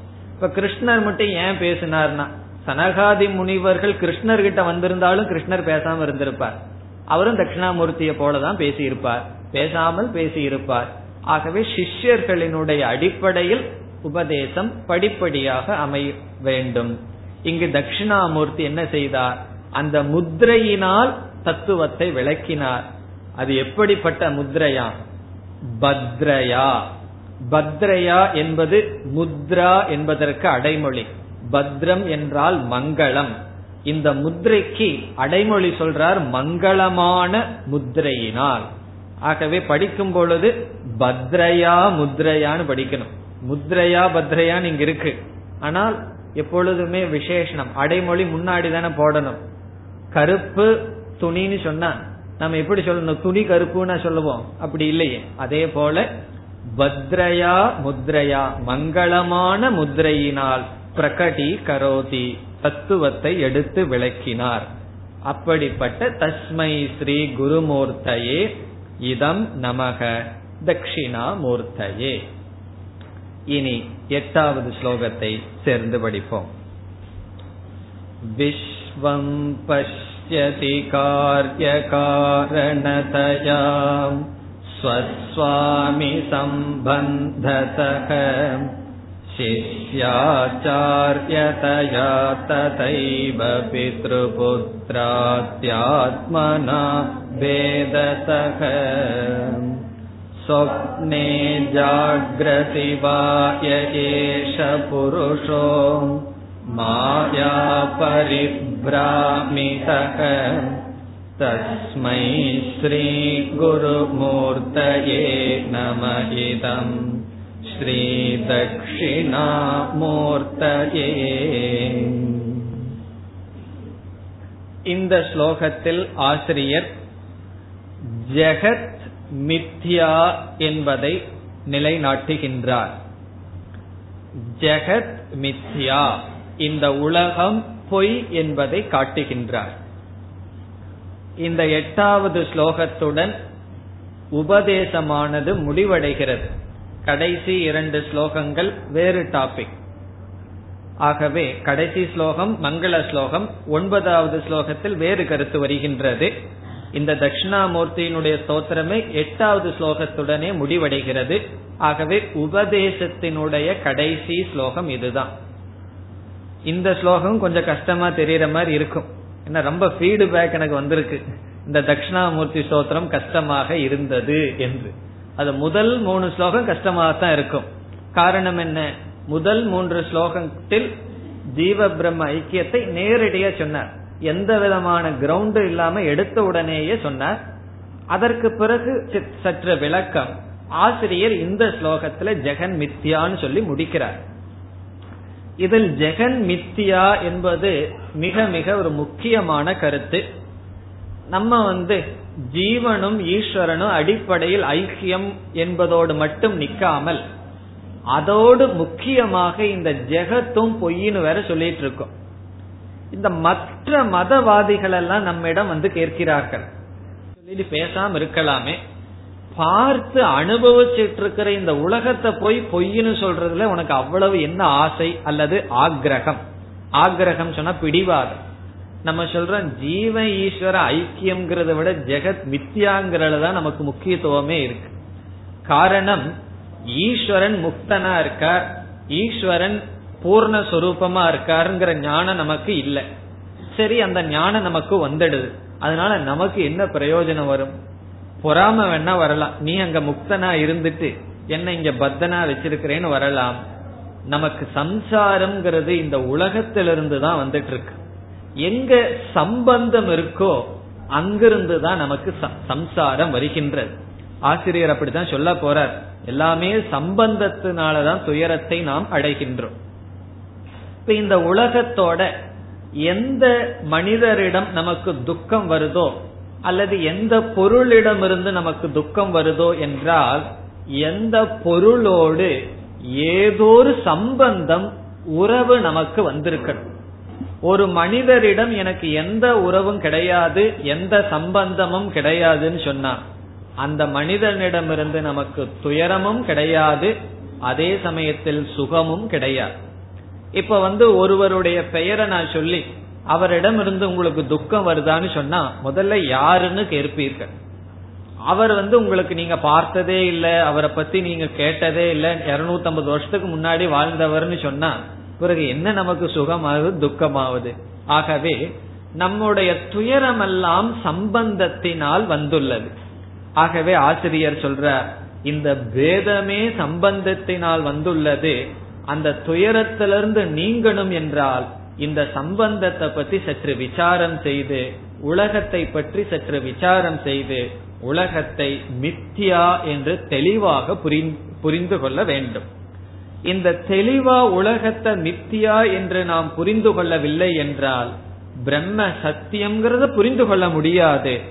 Speaker 2: இப்ப கிருஷ்ணர் மட்டும் ஏன் பேசினார்னா சனகாதி முனிவர்கள் கிருஷ்ணர்கிட்ட வந்திருந்தாலும் கிருஷ்ணர் பேசாம இருந்திருப்பார். அவரும் தட்சிணாமூர்த்தியை போலதான் பேசியிருப்பார். பேசாமல் பேசியிருப்பார். ஆகவே சிஷ்யர்களினுடைய அடிப்படையில் உபதேசம் படிப்படியாக அமைய வேண்டும். இங்கு தட்சிணாமூர்த்தி என்ன செய்தார்? அந்த முத்திரையினால் தத்துவத்தை விளக்கினார். அது எப்படிப்பட்ட முத்ரையா? பத்ரயா. பத்ரயா என்பது முத்ரா என்பதற்கு அடைமொழி. பத்ரம் என்றால் மங்களம். இந்த முத்ரைக்கு அடைமொழி சொல்றார் மங்களமான முத்ரையினால். ஆகவே படிக்கும் பொழுது பத்ரயா முத்ரையான்னு படிக்கணும். முத்ரையா பத்ரையான்னு இங்க இருக்கு. ஆனால் எப்பொழுதுமே விசேஷனம். அடைமொழி முன்னாடி தானே போடணும். கருப்பு துணின்னு சொன்னா நம்ம எப்படி சொல்லணும்? துணி கருப்புன்னு சொல்லுவோம். அப்படி இல்லையே. அதே போல பத்ரயா முத்ரையா மங்களமான முத்ரையினால் பிரகடி கரோதி தத்துவத்தை எடுத்து விளக்கினார். அப்படிப்பட்ட தஸ்மை ஸ்ரீ குருமூர்த்தையே இதம் நமக தட்சிணாமூர்த்தையே. இனி எட்டாவது ஸ்லோகத்தை சேர்ந்து படிப்போம். விஸ்வம் பஷ்யதி காரியகாரணதயா स्वस्वामि सम्बन्धतः शिष्याचार्यतया तथैव पितृपुत्रात्यात्मना वेदतः स्वप्ने जाग्रति वा एष पुरुषो माया परिभ्रामितः तस्मै श्रीगुरुमूर्तये नम इदम् ஸ்ரீதக்ஷிணாமூர்த்தயே இந்த ஸ்லோகத்தில் ஆசிரியர் ஜெகத் மித்யா என்பதை நிலைநாட்டுகின்றார் ஜெகத் மித்யா இந்த உலகம் பொய் என்பதை காட்டுகின்றார் இந்த எட்டாவது ஸ்லோகத்துடன் உபதேசமானது முடிவடைகிறது. கடைசி இரண்டு ஸ்லோகங்கள் வேறு டாபிக். ஆகவே கடைசி ஸ்லோகம் மங்கள ஸ்லோகம் ஒன்பதாவது ஸ்லோகத்தில் வேறு கருத்து வருகின்றது. இந்த தட்சிணாமூர்த்தியினுடைய ஸ்தோத்திரமே எட்டாவது ஸ்லோகத்துடனே முடிவடைகிறது. ஆகவே உபதேசத்தினுடைய கடைசி ஸ்லோகம் இதுதான். இந்த ஸ்லோகம் கொஞ்சம் கஷ்டமா தெரியற மாதிரி இருக்கும். என்ன ரொம்ப ஃபீட்பேக் எனக்கு வந்திருக்கு. இந்த தட்சிணாமூர்த்தி ஸ்தோத்திரம் கஷ்டமாக இருந்தது என்று. அது முதல் மூணு ஸ்லோகம் கஷ்டமாக தான் இருக்கும். காரணம் என்ன? முதல் மூன்று ஸ்லோகத்தில் ஜீவ பிரம்ம ஐக்கியத்தை நேரடியா சொன்னார். எந்த விதமான கிரவுண்டு இல்லாம எடுத்த உடனேயே சொன்னார். அதற்கு பிறகு சற்று விளக்கம். ஆசிரியர் இந்த ஸ்லோகத்துல ஜெகன் மித்தியான்னு சொல்லி முடிக்கிறார். இதில் ஜெகன் மித்தியா என்பது மிக மிக ஒரு முக்கியமான கருத்து. நம்ம வந்து ஜீவனும் ஈஸ்வரனும் அடிப்படையில் ஐக்கியம் என்பதோடு மட்டும் நிக்காமல் அதோடு முக்கியமாக இந்த ஜெகத்தும் பொய்னு வேற சொல்லிட்டு இருக்கோம். இந்த மற்ற மதவாதிகள் எல்லாம் நம்மிடம் வந்து கேட்கிறார்கள். சொல்லிட்டு பேசாம இருக்கலாமே. பார்த்து அனுபவிச்சுட்டு இருக்கிற இந்த உலகத்தை போய் பொய்னு சொல்றதுல உனக்கு அவ்வளவு என்ன ஆசை அல்லது ஆக்ரகம் ஆக்ரகம் சொன்னா பிடிவாதம். நம்ம சொல்றோம் ஜீவ ஈஸ்வர ஐக்கியம்ங்கிறத விட ஜெகத் மித்தியாங்கிறதுல தான் நமக்கு முக்கியத்துவமே இருக்கு. காரணம் ஈஸ்வரன் முக்தனா இருக்கார். ஈஸ்வரன் பூர்ணஸ்வரூபமா இருக்காருங்கிற ஞானம் நமக்கு இல்லை. சரி அந்த ஞானம் நமக்கு வந்துடுது. அதனால நமக்கு என்ன பிரயோஜனம் வரும்? பொறாம வேணா வரலாம். நீ அங்க முக்தனா இருந்துட்டு என்ன இங்க பத்தனா வச்சிருக்கிறேன்னு வரலாம். நமக்கு சம்சாரம்ங்கிறது இந்த உலகத்திலிருந்து தான் வந்துட்டு இருக்கு எங்க சம்பந்தம் இருக்கோ அங்கிருந்து தான் நமக்கு சம்சாரம் வருகின்றது. ஆசிரியர் அப்படித்தான் சொல்ல போறார். எல்லாமே சம்பந்தத்தினாலதான் துயரத்தை நாம் அடைகின்றோம். இப்ப இந்த உலகத்தோட எந்த மனிதரிடம் நமக்கு துக்கம் வருதோ அல்லது எந்த பொருளிடமிருந்து நமக்கு துக்கம் வருதோ என்றால் எந்த பொருளோடு ஏதோ ஒரு சம்பந்தம் உறவு நமக்கு வந்திருக்கணும். ஒரு மனிதரிடம் எனக்கு எந்த உறவும் கிடையாது எந்த சம்பந்தமும் கிடையாதுன்னு சொன்னா அந்த மனிதனிடமிருந்து நமக்கு துயரமும் கிடையாது அதே சமயத்தில் சுகமும் கிடையாது. இப்ப வந்து ஒருவருடைய பெயரை நான் சொல்லி அவரிடம் இருந்து உங்களுக்கு துக்கம் வருதான்னு சொன்னா முதல்ல யாருன்னு கேட்பீர்கள். அவர் வந்து உங்களுக்கு நீங்க பார்த்ததே இல்லை அவரை பத்தி நீங்க கேட்டதே இல்லை இருநூத்தம்பது வருஷத்துக்கு முன்னாடி வாழ்ந்தவர்னு சொன்னா பிறகு என்ன நமக்கு சுகமாகுது துக்கமாவது ஆகவே நம்முடைய துயரமெல்லாம் சம்பந்தத்தினால் வந்துள்ளது. ஆகவே ஆசிரியர் சொல்றார் இந்த பேதமே சம்பந்தத்தினால் வந்துள்ளது அந்த துயரத்திலிருந்து நீங்கணும் என்றால் இந்த சம்பந்தத்தை பற்றி சற்று விசாரம் செய்து உலகத்தை பற்றி சற்று விசாரம் செய்து உலகத்தை மித்தியா என்று தெளிவாக புரிந்து கொள்ள வேண்டும். இந்த தெளிவா உலகத்தை மித்தியா என்று நாம் புரிந்து கொள்ளவில்லை என்றால் பிரம்ம சத்தியம்ங்கிறத புரிந்து கொள்ள முடியாது.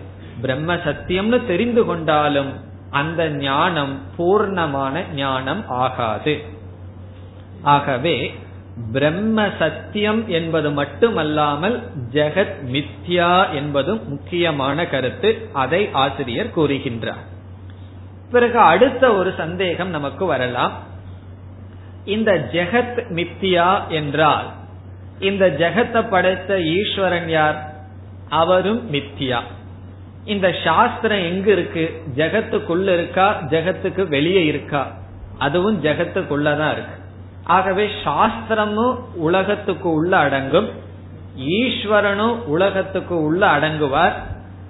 Speaker 2: பிரம்ம சத்தியம்னு தெரிந்து கொண்டாலும் அந்த ஞானம் பூர்ணமான ஞானம் ஆகாது. ஆகவே பிரம்ம சத்தியம் என்பது மட்டுமல்லாமல் ஜெகத் மித்யா என்பதும் முக்கியமான கருத்து. அதை ஆசிரியர் கூறுகின்றார். பிறகு அடுத்த ஒரு சந்தேகம் நமக்கு வரலாம். இந்த ஜெகத் மித்தியா என்றால் இந்த ஜெகத்தை படைத்த ஈஸ்வரன் யார்? அவரும் மித்தியா இந்த சாஸ்திரம் எங்க இருக்கு? ஜெகத்துக்குள்ள இருக்கா? ஜெகத்துக்கு வெளியே இருக்கா? அதுவும் ஜெகத்துக்குள்ளதான் இருக்கு. ஆகவே சாஸ்திரமும் உலகத்துக்கு உள்ள அடங்கும் ஈஸ்வரனும் உலகத்துக்கு உள்ள அடங்குவார்.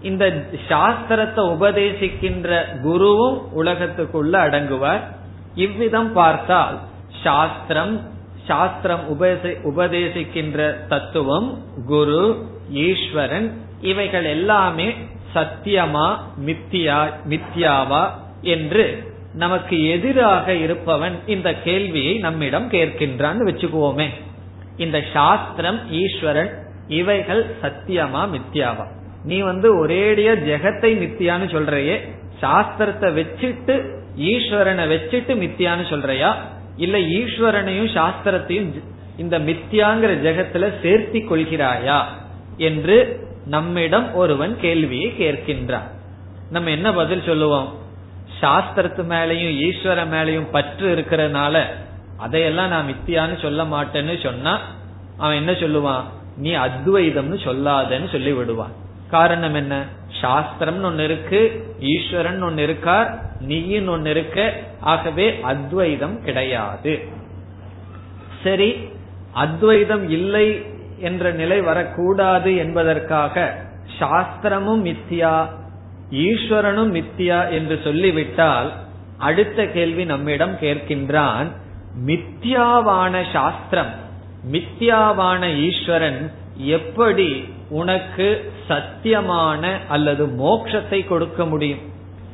Speaker 2: இந்த சாஸ்திரத்தை உபதேசிக்கின்ற குருவும் உலகத்துக்குள்ள அடங்குவார். இவ்விதம் பார்த்தால் சாஸ்திரம் சாஸ்திரம் உபதேசிக்கின்ற தத்துவம் குரு ஈஸ்வரன் இவைகள் எல்லாமே சத்தியமா மித்தியா மித்தியாவா என்று நமக்கு எதிராக இருப்பவன் இந்த கேள்வியை நம்மிடம் கேட்கின்றான் வச்சுக்குவோமே. இந்த சாஸ்திரம் ஈஸ்வரன் இவைகள் சத்தியமா மித்தியாவா நீ வந்து ஒரேடியா ஜெகத்தை மித்தியான்னு சொல்றையே சாஸ்திரத்தை வச்சுட்டு ஈஸ்வரனை வச்சுட்டு மித்தியான்னு சொல்றையா? இல்ல ஈஸ்வரனையும் சாஸ்திரத்தையும் இந்த மித்தியாங்கிற ஜெகத்துல சேர்த்தி கொள்கிறாயா? என்று நம்மிடம் ஒருவன் கேள்வியை கேட்கின்றான். நம்ம என்ன பதில் சொல்லுவோம்? சாஸ்திரத்து மேலையும் ஈஸ்வர மேலையும் பற்று இருக்கிறதுனால அதையெல்லாம் நான் மித்தியான்னு சொல்ல மாட்டேன்னு சொன்னா அவன் என்ன சொல்லுவான்? நீ அத்வைதம்னு சொல்லாதன்னு சொல்லி விடுவான் காரணம் என்ன? சாஸ்திரம்னு ஒன்னு இருக்கு ஈஸ்வரன் ஒன்னு இருக்கார் நீயின் ஒன்னு இருக்க ஆகவே அத்வைதம் கிடையாது. சரி அத்வைதம் இல்லை என்ற நிலை வரக்கூடாது என்பதற்காக சாஸ்திரமும் மித்தியா ஈஸ்வரனும் மித்தியா என்று சொல்லிவிட்டால் அடுத்த கேள்வி நம்மிடம் கேட்கின்றான் மித்யாவான சாஸ்திரம் மித்யாவான ஈஸ்வரன் எப்படி உனக்கு சத்தியமான அல்லது மோக்ஷத்தை கொடுக்க முடியும்?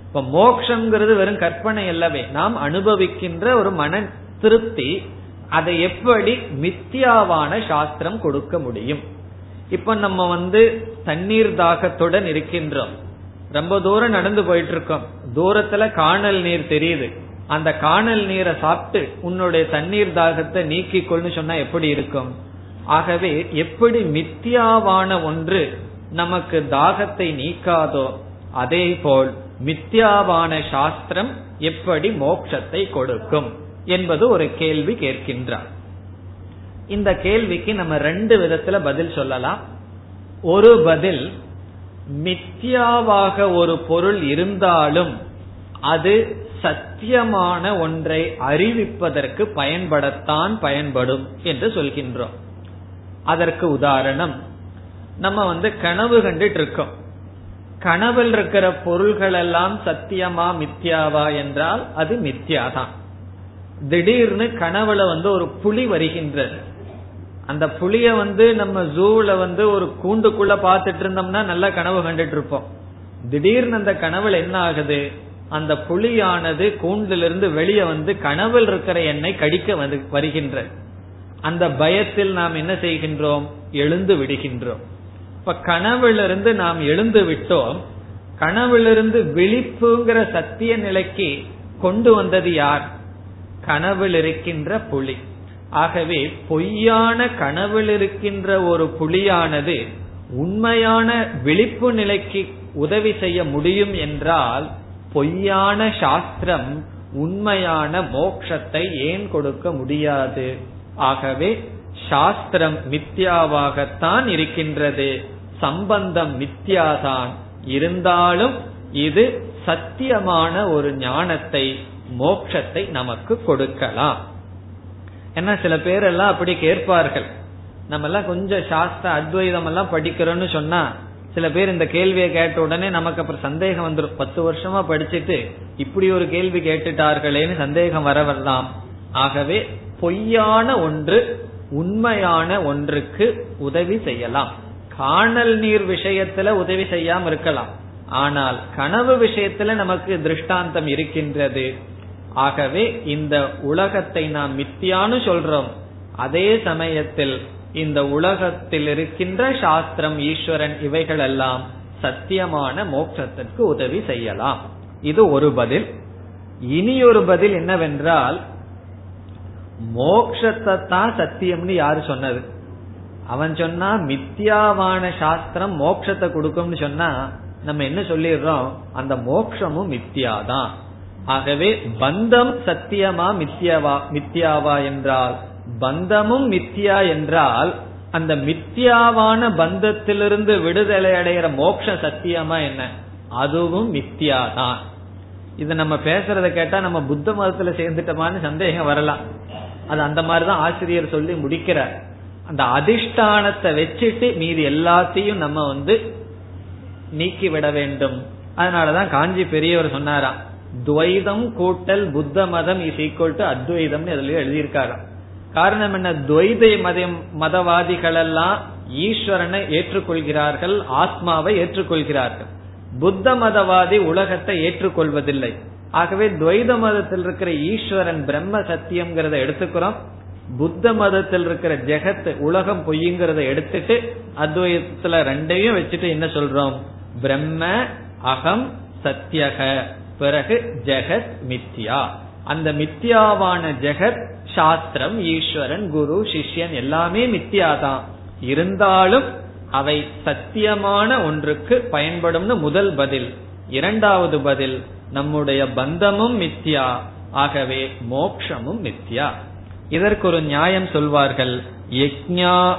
Speaker 2: இப்ப மோக்ஷங்கிறது வெறும் கற்பனை அல்லவே. நாம் அனுபவிக்கின்ற ஒரு மன திருப்தி அதை எப்படி மித்தியாவான சாஸ்திரம் கொடுக்க முடியும்? இப்ப நம்ம வந்து தண்ணீர் தாகத்துடன் இருக்கின்றோம். ரொம்ப தூரம் நடந்து போயிட்டு இருக்கோம் தூரத்துல காணல் நீர் தெரியுது. அந்த காணல் நீரை சாப்பிட்டு உன்னுடைய தண்ணீர் தாகத்தை நீக்கிக்கொள்னு சொன்னா எப்படி இருக்கும்? ஆகவே எப்படி மித்தியாவான ஒன்று நமக்கு தாகத்தை நீக்காதோ அதே போல் மித்தியாவான சாஸ்திரம் எப்படி மோட்சத்தை கொடுக்கும் என்பது ஒரு கேள்வி கேட்கின்றார். இந்த கேள்விக்கு நம்ம ரெண்டு விதத்துல பதில் சொல்லலாம். ஒரு பதில் மித்யாவாக ஒரு பொருள் இருந்தாலும் அது சத்தியமான ஒன்றை அறிவிப்பதற்கு பயன்படத்தான் பயன்படும் என்று சொல்கின்றோம். அதற்கு உதாரணம் நம்ம வந்து கனவு கண்டுட்டு இருக்கோம் கனவில் இருக்கிற பொருள்கள் எல்லாம் சத்தியமா மித்யாவா என்றால் அது மித்யாதான். திடீர்னு கனவுல வந்து ஒரு புலி வருகின்றது. அந்த புளிய வந்து நம்ம ஜூல வந்து ஒரு கூண்டுக்குள்ள பாத்துட்டு இருந்தோம்னா நல்ல கனவு கண்டுட்டு இருப்போம் திடீர்னு அந்த கனவுல என்ன ஆகுது? அந்த புலியானது கூண்டிலிருந்து வெளியே வந்து கனவில் இருக்கிற எண்ணெய் கடிக்க வருகின்ற. அந்த பயத்தில் நாம் என்ன செய்கின்றோம்? எழுந்து விடுகின்றோம். இப்ப கனவிலிருந்து நாம் எழுந்து விட்டோம். கனவிலிருந்து விழிப்புங்கிற சத்திய நிலைக்கு கொண்டு வந்தது யார்? கனவில் இருக்கின்ற புலி. ஆகவே பொய்யான கனவில் இருக்கின்ற ஒரு புலியானது உண்மையான விழிப்பு நிலைக்கு உதவி செய்ய முடியும் என்றால் பொய்யான சாஸ்திரம் உண்மையான மோக்ஷத்தை ஏன் கொடுக்க முடியாது? ஆகவே சாஸ்திரம் மித்யாவாகத்தான் இருக்கின்றது. சம்பந்தம் மித்யாதான். இருந்தாலும் இது சத்தியமான ஒரு ஞானத்தை மோக்ஷத்தை நமக்கு கொடுக்கலாம். ஏன்னா சில பேர் எல்லாம் அப்படி கேட்பார்கள். நம்ம எல்லாம் கொஞ்சம் சாஸ்திர அத்வைதம் எல்லாம் படிக்கிறோம்னு சொன்னா சில பேர் இந்த கேள்வியை கேட்ட உடனே நமக்கு அப்புறம் சந்தேகம் வந்துடும் பத்து வருஷமா படிச்சுட்டு இப்படி ஒரு கேள்வி கேட்டுட்டார்களேன்னு சந்தேகம் வர வரலாம் ஆகவே பொய்யான ஒன்று உண்மையான ஒன்றுக்கு உதவி செய்யலாம். காணல் நீர் விஷயத்துல உதவி செய்யாம இருக்கலாம். ஆனால் கனவு விஷயத்துல நமக்கு திருஷ்டாந்தம் இருக்கின்றது. ஆகவே இந்த உலகத்தை நாம் மித்தியான்னு சொல்றோம். அதே சமயத்தில் இந்த உலகத்தில் இருக்கின்ற சாஸ்திரம் ஈஸ்வரன் இவைகள் எல்லாம் சத்தியமான மோட்சத்திற்கு உதவி செய்யலாம். இது ஒரு பதில். இனி ஒரு பதில் என்னவென்றால் மோக்ஷத்தை தான் சத்தியம்னு யாரு சொன்னது? அவன் சொன்னா மித்தியாவான சாஸ்திரம் மோக்ஷத்தை கொடுக்கும்னு சொன்னா நம்ம என்ன சொல்லிடுறோம்? அந்த மோக்ஷமும் மித்தியாதான். ஆகவே பந்தம் சத்தியமா மித்யாவா மித்தியாவா என்றால் பந்தமும் மித்தியா என்றால் அந்த மித்தியாவான பந்தத்திலிருந்து விடுதலை அடைகிற மோட்ச சத்தியமா என்ன? அதுவும் மித்தியாதான். இது நம்ம பேசுறத கேட்டா நம்ம புத்த மதத்துல சேர்ந்துட்டோமான்னு சந்தேகம் வரலாம். அது அந்த மாதிரிதான் ஆசிரியர் சொல்லி முடிக்கிறார். அந்த அதிஷ்டானத்தை வச்சுட்டு மீது எல்லாத்தையும் நம்ம வந்து நீக்கி விட வேண்டும். அதனாலதான் காஞ்சி பெரியவர் சொன்னாராம் துவைதம் கூட்டல் புத்த மதம் இஸ் ஈக்குவல் டு அத்வைதம் அதுல எழுதியிருக்காராம். காரணம் என்ன? துவைத மதம் மதவாதிகள் எல்லாம் ஈஸ்வரனை ஏற்றுக்கொள்கிறார்கள் ஆத்மாவை ஏற்றுக்கொள்கிறார்கள். புத்த மதவாதி உலகத்தை ஏற்றுக்கொள்வதில்லை. ஆகவே துவைத மதத்தில் இருக்கிற ஈஸ்வரன் பிரம்ம சத்தியம்ங்கிறத எடுத்துக்கிறோம். புத்த மதத்தில் இருக்கிற ஜெகத் உலகம் பொய்யுங்கிறத எடுத்துட்டு அத்வைதத்துல ரெண்டையும் வச்சுட்டு என்ன சொல்றோம்? பிரம்ம அகம் சத்தியக பிறகு ஜெகத் மித்யா. அந்த மித்யாவான ஜெகத் சாஸ்திரம் ஈஸ்வரன் குரு சிஷ்யன் எல்லாமே மித்தியாதான் இருந்தாலும் அவை சத்தியமான ஒன்றுக்கு பயன்படும்னு முதல் பதில். இரண்டாவது பதில் நம்முடைய பந்தமும் மித்யா ஆகவே மோக்ஷமும் மித்யா. இதற்கு ஒரு நியாயம் சொல்வார்கள் யக்ஞா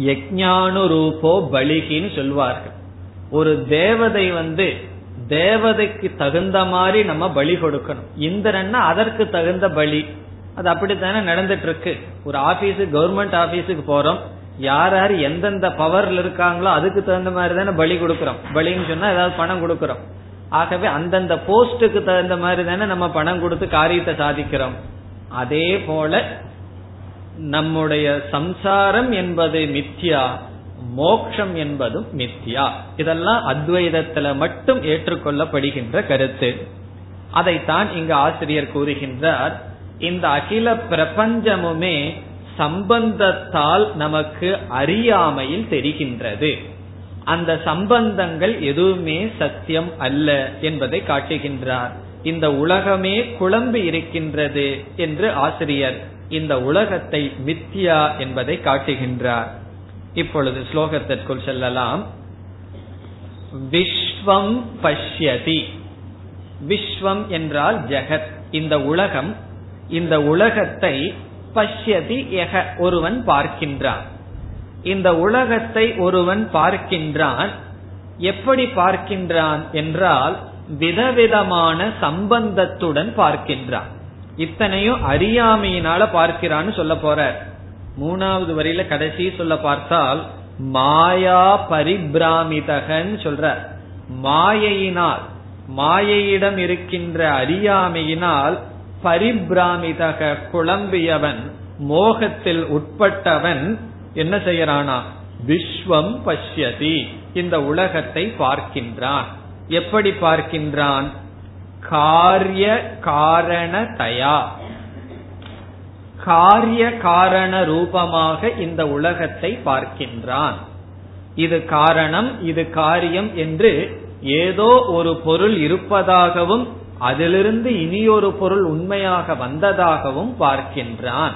Speaker 2: யக்ஞானு ரூபோ பலிகின்னு சொல்வார்கள். ஒரு தேவதை வந்து தேவதைக்கு தகுந்த மாதிரி நம்ம பலி கொடுக்கணும். இந்திரன்னா அதற்கு தகுந்த பலி. அது அப்படித்தானே நடந்துட்டு இருக்கு ஒரு ஆபீஸ் கவர்மெண்ட் ஆபீஸுக்கு போறோம். யார் யார் எந்தெந்த பவர்ல இருக்காங்களோ அதுக்கு தகுந்த மாதிரி தானே பலி கொடுக்கறோம். பலின்னு சொன்னா ஏதாவது பணம் கொடுக்கறோம். ஆகவே அந்தந்த போஸ்டுக்கு தகுந்த மாதிரி தானே நம்ம பணம் கொடுத்து காரியத்தை சாதிக்கிறோம். அதே போல நம்முடைய சம்சாரம் என்பது மித்யா. மோக்ஷம் என்பதும் மித்யா. இதெல்லாம் அத்வைதத்துல மட்டும் ஏற்றுக்கொள்ளப்படுகின்ற கருத்து. அதைத்தான் இங்கு ஆசிரியர் கூறுகின்றார். இந்த அகில பிரபஞ்சமுமே சம்பந்தத்தால் நமக்கு அறியாமையில் தெரிகின்றது. அந்த சம்பந்தங்கள் எதுவுமே சத்தியம் அல்ல என்பதை காட்டுகின்றார். இந்த உலகமே குழம்பு இருக்கின்றது என்று ஆசிரியர் இந்த உலகத்தை மித்யா என்பதை காட்டுகின்றார். இப்பொழுது ஸ்லோகத்திற்குள் செல்லலாம். விஸ்வம் பஷ்யதி. விஸ்வம் என்றால் ஜெகத். இந்த உலகம் இந்த உலகத்தை பஷ்யதி எக ஒருவன் பார்க்கின்றான். இந்த உலகத்தை ஒருவன் பார்க்கின்றான். எப்படி பார்க்கின்றான் என்றால் விதவிதமான சம்பந்தத்துடன் பார்க்கின்றான். இத்தனையும் அறியாமையினால பார்க்கிறான்னு சொல்ல போற மூணாவது வரியில கடைசி சொல்ல பார்த்தால் மாயா பரிபிராமிதகன் சொல்ற. மாயையினால் மாயையிடம் இருக்கின்ற அறியாமையினால் பரிபிராமிதக குழம்பியவன் மோகத்தில் உட்பட்டவன் என்ன செய்யறானா? விஸ்வம் பஷ்யதி. இந்த உலகத்தை பார்க்கின்றான். எப்படி பார்க்கின்றான்? காரிய காரண தயா. காரிய காரண ரூபமாக இந்த உலகத்தை பார்க்கின்றான். இது காரணம் இது காரியம் என்று ஏதோ ஒரு பொருள் இருப்பதாகவும் அதிலிருந்து இனியொரு பொருள் உண்மையாக வந்ததாகவும் பார்க்கின்றான்.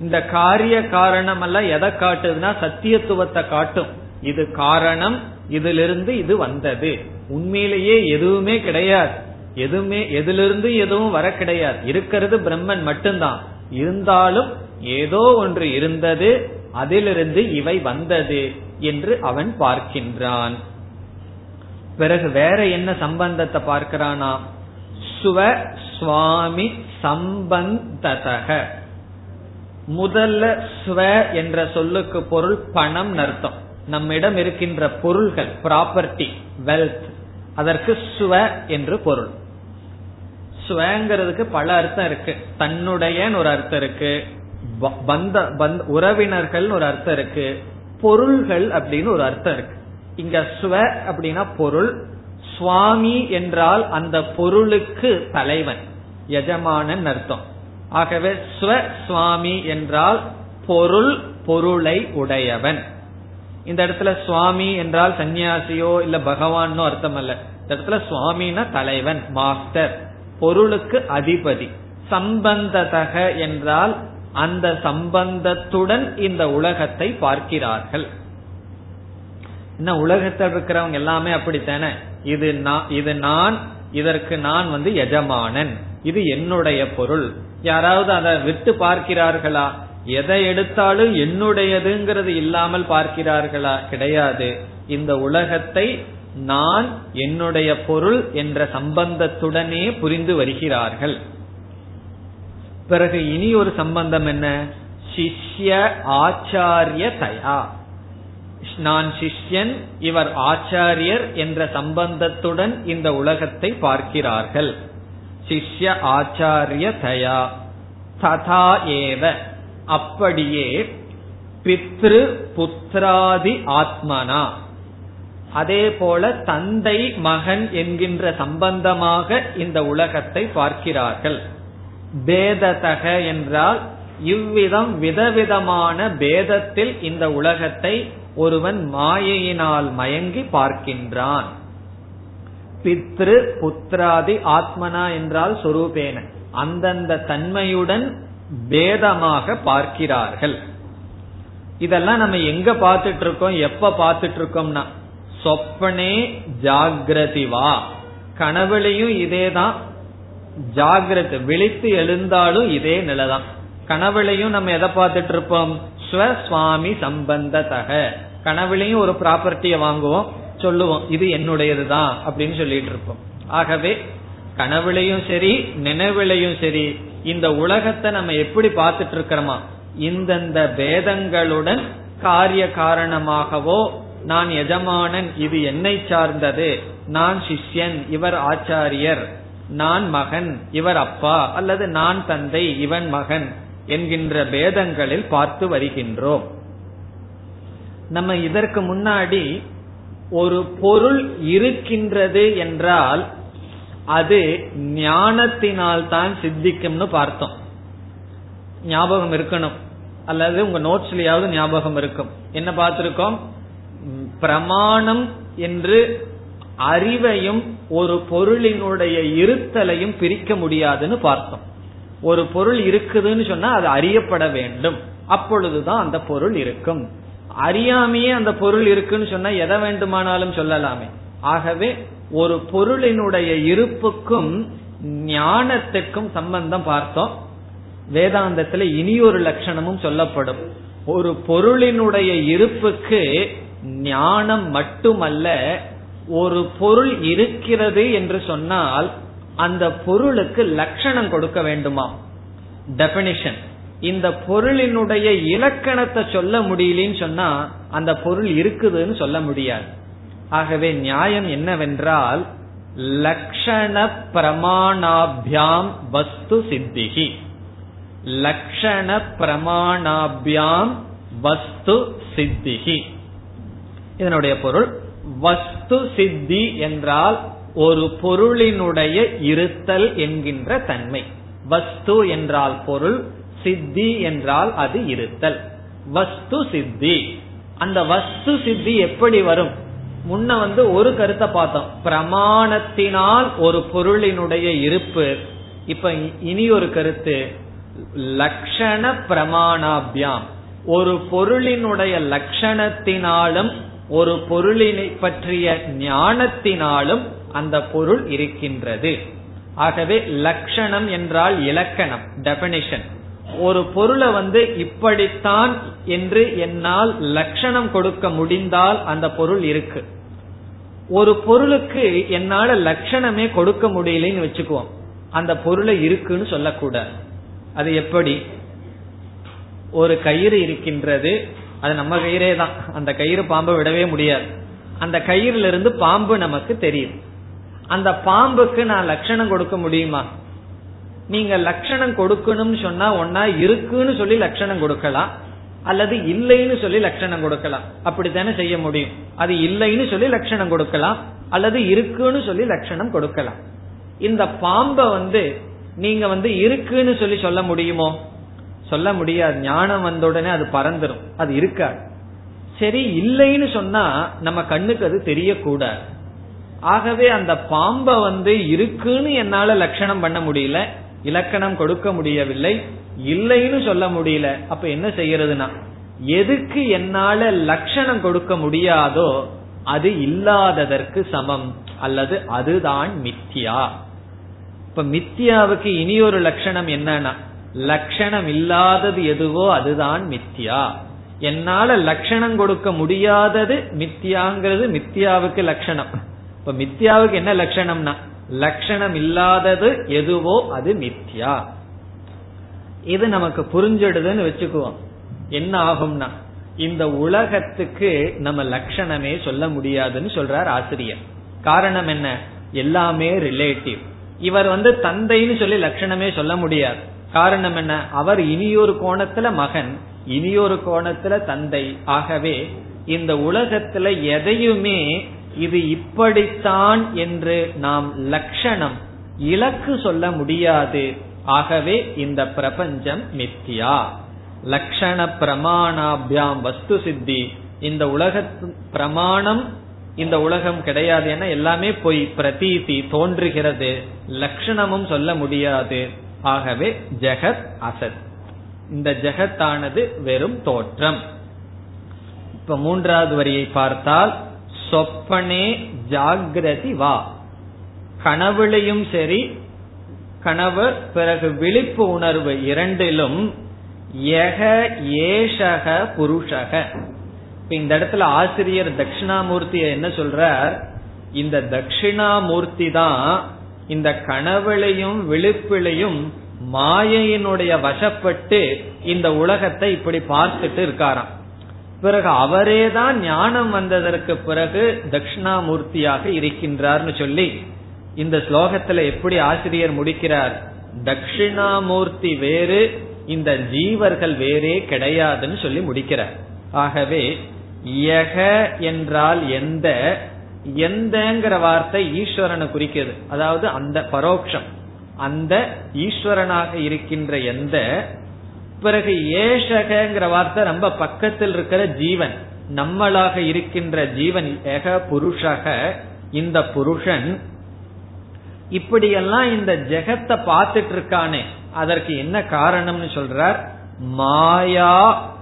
Speaker 2: இந்த காரிய காரணம் எல்லாம் எதை காட்டுதுன்னா சத்தியத்துவத்தை காட்டும். இது காரணம் இதிலிருந்து இது வந்தது. உண்மையிலேயே எதுவுமே கிடையாது. எதுவுமே எதிலிருந்து எதுவும் வர கிடையாது. இருக்கிறது பிரம்மன் மட்டும்தான். இருந்தாலும் ஏதோ ஒன்று இருந்தது அதிலிருந்து இவை வந்தது என்று அவன் பார்க்கின்றான். பிறகு வேற என்ன சம்பந்தத்தை பார்க்கிறானா? சுவ சுவாமி சம்பந்ததக. முதல்ல ஸ்வ என்ற சொல்லுக்கு பொருள் பணம் அர்த்தம். நம்மிடம் இருக்கின்ற பொருள்கள் ப்ராப்பர்ட்டி வெல்த் அதற்கு ஸ்வ என்று பொருள். ஸ்வங்கிறதுக்கு பல அர்த்தம் இருக்கு. தன்னுடைய ஒரு அர்த்தம் இருக்கு. பந்த பந்த உறவினர்கள் ஒரு அர்த்தம் இருக்கு. பொருள்கள் அப்படின்னு ஒரு அர்த்தம் இருக்கு. இங்க ஸ்வ அப்படின்னா பொருள். சுவாமி என்றால் அந்த பொருளுக்கு தலைவன். எஜமானன் அர்த்தம். ஆகவே ஸ்வ சுவாமி என்றால் பொருள் பொருளை உடையவன். இந்த இடத்துல சுவாமி என்றால் சன்னியாசியோ இல்ல பகவானோ அர்த்தம் அல்ல. இந்த இடத்துல சுவாமினா தலைவன் மாஸ்டர். பொருளுக்கு அதிபதி. சம்பந்ததக என்றால் அந்த சம்பந்தத்துடன் இந்த உலகத்தை பார்க்கிறார்கள். என்ன உலகத்தில் இருக்கிறவங்க எல்லாமே அப்படித்தானே? இது நான் இது நான் இதற்கு நான் வந்து எஜமானன். இது என்னுடைய பொருள். யாராவது அதை விட்டு பார்க்கிறார்களா? எதை எடுத்தாலும் என்னுடையதுங்கிறது இல்லாமல் பார்க்கிறார்களா? கிடையாது. இந்த உலகத்தை நான் என்னுடைய பொருள் என்ற சம்பந்தத்துடனே புரிந்து வருகிறார்கள். பிறகு இனி ஒரு சம்பந்தம் என்ன? சிஷ்ய ஆச்சாரிய தயா. நான் சிஷ்யன் இவர் ஆச்சாரியர் என்ற சம்பந்தத்துடன் இந்த உலகத்தை பார்க்கிறார்கள். சிஷ்ய ஆச்சாரிய தயா. ததா ஏவ. அப்படியே பித்ரு புத்திராதி ஆத்மனா. அதே போல தந்தை மகன் என்கின்ற சம்பந்தமாக இந்த உலகத்தை பார்க்கிறார்கள். பேததக என்றால் இவ்விதம் விதவிதமான பேதத்தில் இந்த உலகத்தை ஒருவன் மாயையினால் மயங்கி பார்க்கின்றான். பித்ரு புத்திராதி ஆத்மனா என்றால் சொரூபேன. அந்தந்த தன்மையுடன் பேதமாக பார்க்கிறார்கள். இதெல்லாம் நம்ம எங்க பார்த்துட்டு இருக்கோம் எப்ப பார்த்துட்டு இருக்கோம்னா சொப்பனே ஜாகிரதி வா. கனவுலையும் இதேதான். ஜாகிரத விழித்து எழுந்தாலும் இதே நிலைதான். கனவுலையும் நம்ம எதை பார்த்துட்டு இருப்போம் ஸ்வஸ்வாமி சம்பந்ததக. கனவுலையும் ஒரு ப்ராப்பர்ட்டியை வாங்குவோம். சொல்லுவோம் இது என்னுடையது தான் அப்படின்னு சொல்லிட்டு இருப்போம் ஆகவே கனவுலையும் சரி நினைவிலையும் சரி இந்த உலகத்தை நம்ம எப்படி பார்த்துட்டு இருக்கிறோமா இந்தந்த பேதங்களுடன் காரிய காரணமாகவோ நான் எஜமானன் இது என்னை சார்ந்தது. நான் சிஷ்யன் இவர் ஆச்சாரியர். நான் மகன் இவர் அப்பா அல்லது நான் தந்தை இவன் மகன் என்கின்ற பேதங்களில் பார்த்து வருகின்றோம். நம்ம இதற்கு முன்னாடி ஒரு பொருள் இருக்கின்றது என்றால் அது ஞானத்தினால் தான் சித்திக்கும்னு பார்த்தோம். ஞாபகம் இருக்கணும். அல்லது உங்க நோட்ஸ்லயாவது ஞாபகம் இருக்கும். என்ன பார்த்திருக்கோம்? பிரமாணம் என்று அறிவையும் ஒரு பொருளினுடைய இருத்தலையும் பிரிக்க முடியாதுன்னு பார்த்தோம். ஒரு பொருள் இருக்குதுன்னு சொன்னா அது அறியப்பட வேண்டும். அப்பொழுதுதான் அந்த பொருள் இருக்கும். அறியாமையே அந்த பொருள் இருக்குன்னு சொன்னா எதை வேண்டுமானாலும் சொல்லலாமே. ஆகவே ஒரு பொருளினுடைய இருப்புக்கும் ஞானத்துக்கும் சம்பந்தம் பார்த்தோம். வேதாந்தத்துல இனியொரு லட்சணமும் சொல்லப்படும். ஒரு பொருளினுடைய இருப்புக்கு ஞானம் மட்டுமல்ல ஒரு பொருள் இருக்கிறது என்று சொன்னால் அந்த பொருளுக்கு லட்சணம் கொடுக்க வேண்டுமா? டெபினிஷன் இந்த பொருளினுடைய இலக்கணத்தை சொல்ல முடியலன்னு சொன்னா அந்த பொருள் இருக்குதுன்னு சொல்ல முடியாது. ஆகவே நியாயம் என்னவென்றால் லக்ஷண பிரமாணாபியாம் வஸ்து சித்திகி லக்ஷண பிரமாணாபியாம் வஸ்து சித்திகி இதனுடைய பொருள் வஸ்து சித்தி என்றால் ஒரு பொருளினுடைய இருத்தல் என்கின்ற தன்மை. வஸ்து என்றால் பொருள் சித்தி என்றால் அது இருத்தல். வஸ்து சித்தி. அந்த வஸ்து சித்தி எப்படி வரும்? முன்ன வந்து ஒரு கருத்தை பார்த்தோம். பிரமாணத்தினால் ஒரு பொருளினுடைய இருப்பு. இப்ப இனி ஒரு கருத்து. லக்ஷண பிரமாணாபியாம். ஒரு பொருளினுடைய லட்சணத்தினாலும் ஒரு பொருளினை பற்றிய ஞானத்தினாலும் அந்த பொருள் இருக்கின்றது. ஆகவே லட்சணம் என்றால் இலக்கணம் டெபனிஷன் ஒரு பொருளை வந்து இப்படித்தான் என்று என்னால் லட்சணம் கொடுக்க முடிந்தால் அந்த பொருள் இருக்கு. ஒரு பொருளுக்கு என்னால லட்சணமே கொடுக்க முடியலன்னு வச்சுக்குவோம். அந்த பொருளை இருக்குன்னு சொல்லக்கூடாது. அது எப்படி? ஒரு கயிறு இருக்கின்றது அது நம்ம கயிறே தான். அந்த கயிறு பாம்பை விடவே முடியாது. அந்த கயிறுல இருந்து பாம்பு நமக்கு தெரியும். அந்த பாம்புக்கு நான் லட்சணம் கொடுக்க முடியுமா? நீங்க லட்சணம் கொடுக்கணும்னு சொன்னா ஒன்னா இருக்குன்னு சொல்லி லட்சணம் கொடுக்கலாம். அல்லது இல்லைன்னு சொல்லி லட்சணம் கொடுக்கலாம். அப்படித்தானே செய்ய முடியும். அது இல்லைன்னு சொல்லி லட்சணம் கொடுக்கலாம். அல்லது இருக்குன்னு சொல்லி லட்சணம் கொடுக்கலாம். இந்த பாம்பை வந்து நீங்க வந்து இருக்குன்னு சொல்லி சொல்ல முடியுமோ? சொல்ல முடியாது. ஞானம் வந்த உடனே அது பறந்துடும் அது இருக்காது. சரி இல்லைன்னு சொன்னா நம்ம கண்ணுக்கு அது தெரியக்கூடாது. ஆகவே அந்த பாம்பை வந்து இருக்குன்னு என்னால லட்சணம் பண்ண முடியல இலக்கணம் கொடுக்க முடியவில்லை இல்லைன்னு சொல்ல முடியல அப்ப என்ன செய்யறதுனா எதுக்கு என்னால லட்சணம் கொடுக்க முடியாதோ அது இல்லாததற்கு சமம் அல்லது அதுதான் மித்தியா இப்ப மித்தியாவுக்கு இனி ஒரு லட்சணம் என்னன்னா லட்சணம் இல்லாதது எதுவோ அதுதான் மித்தியா என்னால லட்சணம் கொடுக்க முடியாதது மித்தியாங்கிறது மித்தியாவுக்கு லட்சணம். இப்ப மித்தியாவுக்கு என்ன லட்சணம்னா லட்சணம் இல்லாதது எதுவோ அது மித்யா. இது நமக்கு புரிஞ்சிடுதுன்னு வச்சுக்குவோம். என்ன ஆகும்னா இந்த உலகத்துக்கு நம்ம லட்சணமே சொல்ல முடியாதுன்னு சொல்றார் ஆசிரியர். காரணம் என்ன? எல்லாமே ரிலேட்டிவ் இவர் வந்து தந்தைன்னு சொல்லி லட்சணமே சொல்ல முடியாது. காரணம் என்ன? அவர் இனியொரு கோணத்துல மகன் இனியொரு கோணத்துல தந்தை. ஆகவே இந்த உலகத்துல எதையுமே இது இப்படித்தான் என்று நாம் லட்சணம் இலக்கு சொல்ல முடியாது. ஆகவே இந்த பிரபஞ்சம் மித்தியா. லட்சண பிரமாணாபியாம் வஸ்து சித்தி. இந்த உலக பிரமாணம் இந்த உலகம் கிடையாது. என எல்லாமே பொய் பிரதீதி தோன்றுகிறது. லட்சணமும் சொல்ல முடியாது. ஆகவே ஜெகத் அசத். இந்த ஜெகத்தானது வெறும் தோற்றம். இப்ப மூன்றாவது வரியை பார்த்தால் சொப்பனே ஜாகிரதி வா. கனவுலையும் சரி கனவு பிறகு விழிப்பு உணர்வு இரண்டிலும் யக ஏஷக புருஷக. இந்த இடத்துல ஆசிரியர் தட்சிணாமூர்த்தி என்ன சொல்றார்? இந்த தட்சிணாமூர்த்தி தான் இந்த கனவுளையும் விழிப்பிலையும் மாயையினுடைய வசப்பட்டு இந்த உலகத்தை இப்படி பார்த்துட்டு இருக்காராம். பிறகு அவரே தான் ஞானம் வந்ததற்கு பிறகு தட்சிணாமூர்த்தியாக இருக்கின்றார்னு சொல்லி இந்த ஸ்லோகத்துல எப்படி ஆசிரியர் முடிக்கிறார்? தட்சிணாமூர்த்தி வேறு இந்த ஜீவர்கள் வேறே கிடையாதுன்னு சொல்லி முடிக்கிறார். ஆகவே யக என்றால் எந்த எந்தங்கிற வார்த்தை ஈஸ்வரனை குறிக்கிறது. அதாவது அந்த பரோட்சம் அந்த ஈஸ்வரனாக இருக்கின்ற எந்த பிறகு ஏஷகங்கிற வார்த்தை ரொம்ப பக்கத்தில் இருக்கிற ஜீவன். நம்மளாக இருக்கின்ற ஜீவன் ஏக புருஷக இந்த புருஷன் இப்படியெல்லாம் இந்த ஜெகத்தை பார்த்துட்டு இருக்கானே அதற்கு என்ன காரணம்னு சொல்றார்? மாயா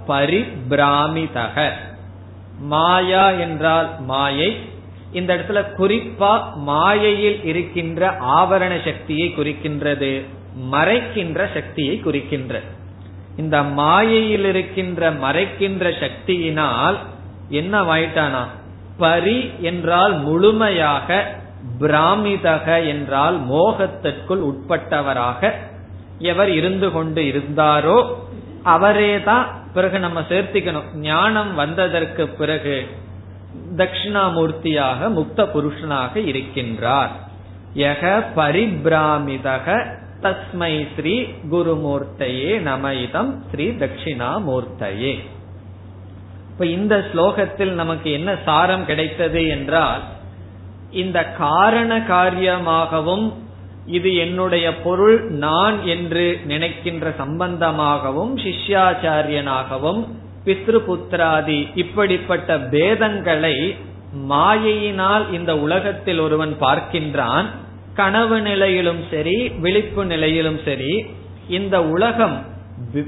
Speaker 2: பரிபிராமிதக. மாயா என்றால் மாயை இந்த இடத்துல குறிப்பா மாயையில் இருக்கின்ற ஆவரண சக்தியை குறிக்கின்றது மறைக்கின்ற சக்தியை குறிக்கின்றது. இந்த மாயையில் இருக்கின்ற மறைக்கின்ற சக்தியினால் என்ன வாயிட்டானா பரி என்றால் முழுமையாக பிராமிதக என்றால் மோகத்திற்குள் உட்பட்டவராக எவர் இருந்து கொண்டு இருந்தாரோ அவரே தான் பிறகு நம்ம சேர்த்திக்கணும். ஞானம் வந்ததற்கு பிறகு தட்சிணாமூர்த்தியாக முக்த புருஷனாக இருக்கின்றார். யக பரிபிராமிதக தஸ்மை ஸ்ரீ குருமூர்த்தையே நமயிதம் ஸ்ரீ தட்சிணாமூர்த்தையே. இப்ப இந்த ஸ்லோகத்தில் நமக்கு என்ன சாரம் கிடைத்தது என்றால் இந்த காரண காரியமாகவும் இது என்னுடைய பொருள் நான் என்று நினைக்கின்ற சம்பந்தமாகவும் சிஷ்யாச்சாரியனாகவும் பித்ருபுத்திராதி. இப்படிப்பட்ட பேதங்களை மாயையினால் இந்த உலகத்தில் ஒருவன் பார்க்கின்றான். கனவு நிலையிலும் சரி விழிப்பு நிலையிலும் சரி இந்த உலகம்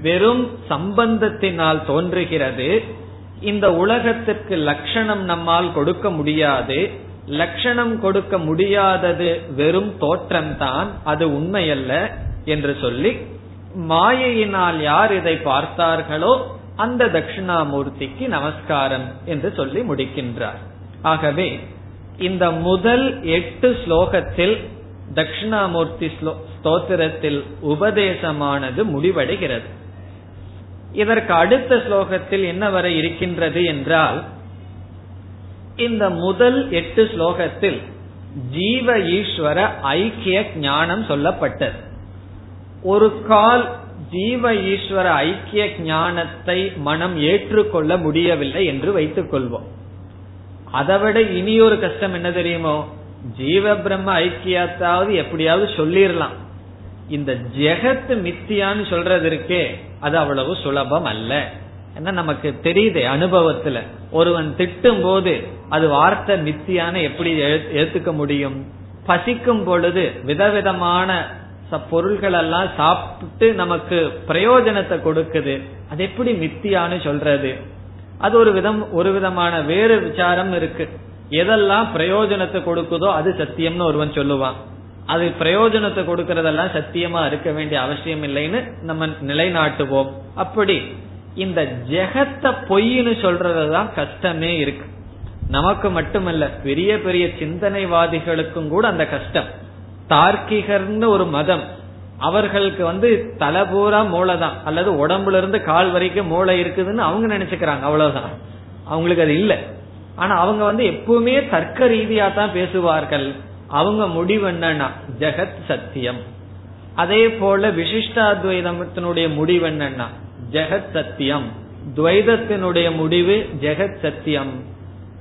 Speaker 2: வெறும் சம்பந்தத்தினால் தோன்றுகிறது. இந்த உலகத்திற்கு லட்சணம் நம்மால் கொடுக்க முடியாது. லட்சணம் கொடுக்க முடியாதது வெறும் தோற்றம்தான் அது உண்மையல்ல என்று சொல்லி மாயையினால் யார் இதை பார்த்தார்களோ அந்த தட்சிணாமூர்த்திக்கு நமஸ்காரம் என்று சொல்லி முடிக்கின்றார். ஆகவே இந்த முதல் எட்டு ஸ்லோகத்தில் தட்சிணாமூர்த்தி ஸ்தோத்திரத்தில் உபதேசமானது முடிவடைகிறது. இதற்கு அடுத்த ஸ்லோகத்தில் என்ன வர இருக்கின்றது என்றால் இந்த முதல் எட்டு ஸ்லோகத்தில் ஜீவ ஈஸ்வர ஐக்கிய ஞானம் சொல்லப்பட்டது. ஒரு கால் ஜீவ ஈஸ்வர ஐக்கிய ஞானத்தை மனம் ஏற்றுக்கொள்ள முடியவில்லை என்று வைத்துக் கொள்வோம். அதைவிட இனி ஒரு கஷ்டம் என்ன தெரியுமோ? ஜீவ பிரம்ம ஐக்கியத்தாவது எப்படியாவது சொல்லிடலாம் இந்த ஜெகத் மித்தியான்னு சொல்றது இருக்கே அது அவ்வளவு சுலபம் அல்ல. ஏன்னா நமக்கு தெரியுதே அனுபவத்துல. ஒருவன் திட்டும் போது அது வார்த்தை மித்தியான எப்படி ஏத்துக்க முடியும்? பசிக்கும் பொழுது விதவிதமான பொருள்கள் எல்லாம் சாப்பிட்டு நமக்கு பிரயோஜனத்தை கொடுக்குது. அது எப்படி மித்தியான்னு சொல்றது. அது ஒரு விதம் ஒரு விதமான வேறு விசாரம் இருக்கு. எதெல்லாம் பிரயோஜனத்தை கொடுக்குதோ அது சத்தியம்னு ஒருவன் சொல்லுவான். அது பிரயோஜனத்தை கொடுக்கறதெல்லாம் சத்தியமா இருக்க வேண்டிய அவசியம் இல்லைன்னு நம்ம நிலைநாட்டுவோம். அப்படி இந்த ஜெகத்தை பொய்ன்னு சொல்றதுதான் கஷ்டமே இருக்கு. நமக்கு மட்டுமல்ல பெரிய பெரிய சிந்தனைவாதிகளுக்கும் கூட அந்த கஷ்டம். தார்க்கிகர்னு ஒரு மதம். அவர்களுக்கு வந்து தலைபூரா மூளை தான் அல்லது உடம்புல இருந்து கால் வரைக்கும் மூளை இருக்குதுன்னு அவங்க நினைச்சுக்கிறாங்க. அவ்வளவுதான். அவங்களுக்கு அது இல்லை. ஆனா அவங்க வந்து எப்பவுமே தர்க்க ரீதியா தான் பேசுவார்கள். அவங்க முடிவு என்னன்னா ஜெகத் சத்தியம். அதே போல விசிஷ்டாத்வைதத்தினுடைய முடிவு என்னன்னா ஜெகத் சத்தியம். துவைதத்தினுடைய முடிவு ஜெகத் சத்தியம்.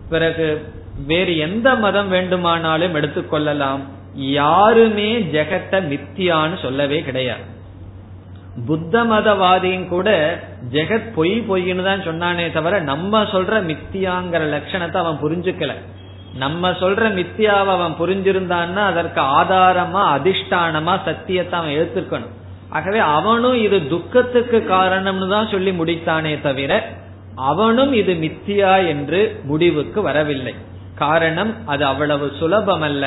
Speaker 2: பிறகு வேறு எந்த மதம் வேண்டுமானாலும் எடுத்துக்கொள்ளலாம். யாருமே ஜெகத்தை மித்தியான்னு சொல்லவே கிடையாது. புத்த மதவாதியும் கூட ஜெகத் பொய் பொய்ன்னு தான் சொன்னானே தவிர நம்ம சொல்ற மித்தியாங்கிற லட்சணத்தை அவன் புரிஞ்சுக்கல. நம்ம சொல்ற மித்தியாவை அவன் புரிஞ்சிருந்தான்னா அதற்கு ஆதாரமா அதிஷ்டானமா சத்தியத்தை அவன் எடுத்துக்கணும் ஆகவே அவனும் இது துக்கத்துக்கு காரணம்னு தான் சொல்லி முடித்தானே தவிர அவனும் இது மித்தியா என்று முடிவுக்கு வரவில்லை. காரணம் அது அவ்வளவு சுலபமல்ல.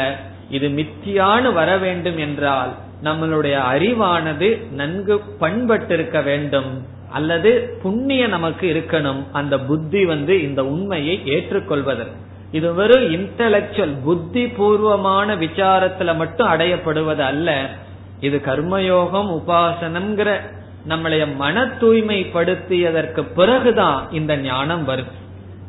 Speaker 2: இது மித்தியான்னு வர வேண்டும் என்றால் நம்மளுடைய அறிவானது நன்கு பண்பட்டிருக்க வேண்டும். அல்லது புண்ணிய நமக்கு இருக்கணும். அந்த புத்தி வந்து இந்த உண்மையை ஏற்றுக்கொள்வதற்கு இது வெறும் இன்டலக்சுவல் புத்தி பூர்வமான விசாரத்துல மட்டும் அடையப்படுவது அல்ல. இது கர்மயோகம் உபாசனம்ங்கிற நம்மளைய மன தூய்மைப்படுத்தியதற்கு பிறகுதான் இந்த ஞானம் வரும்.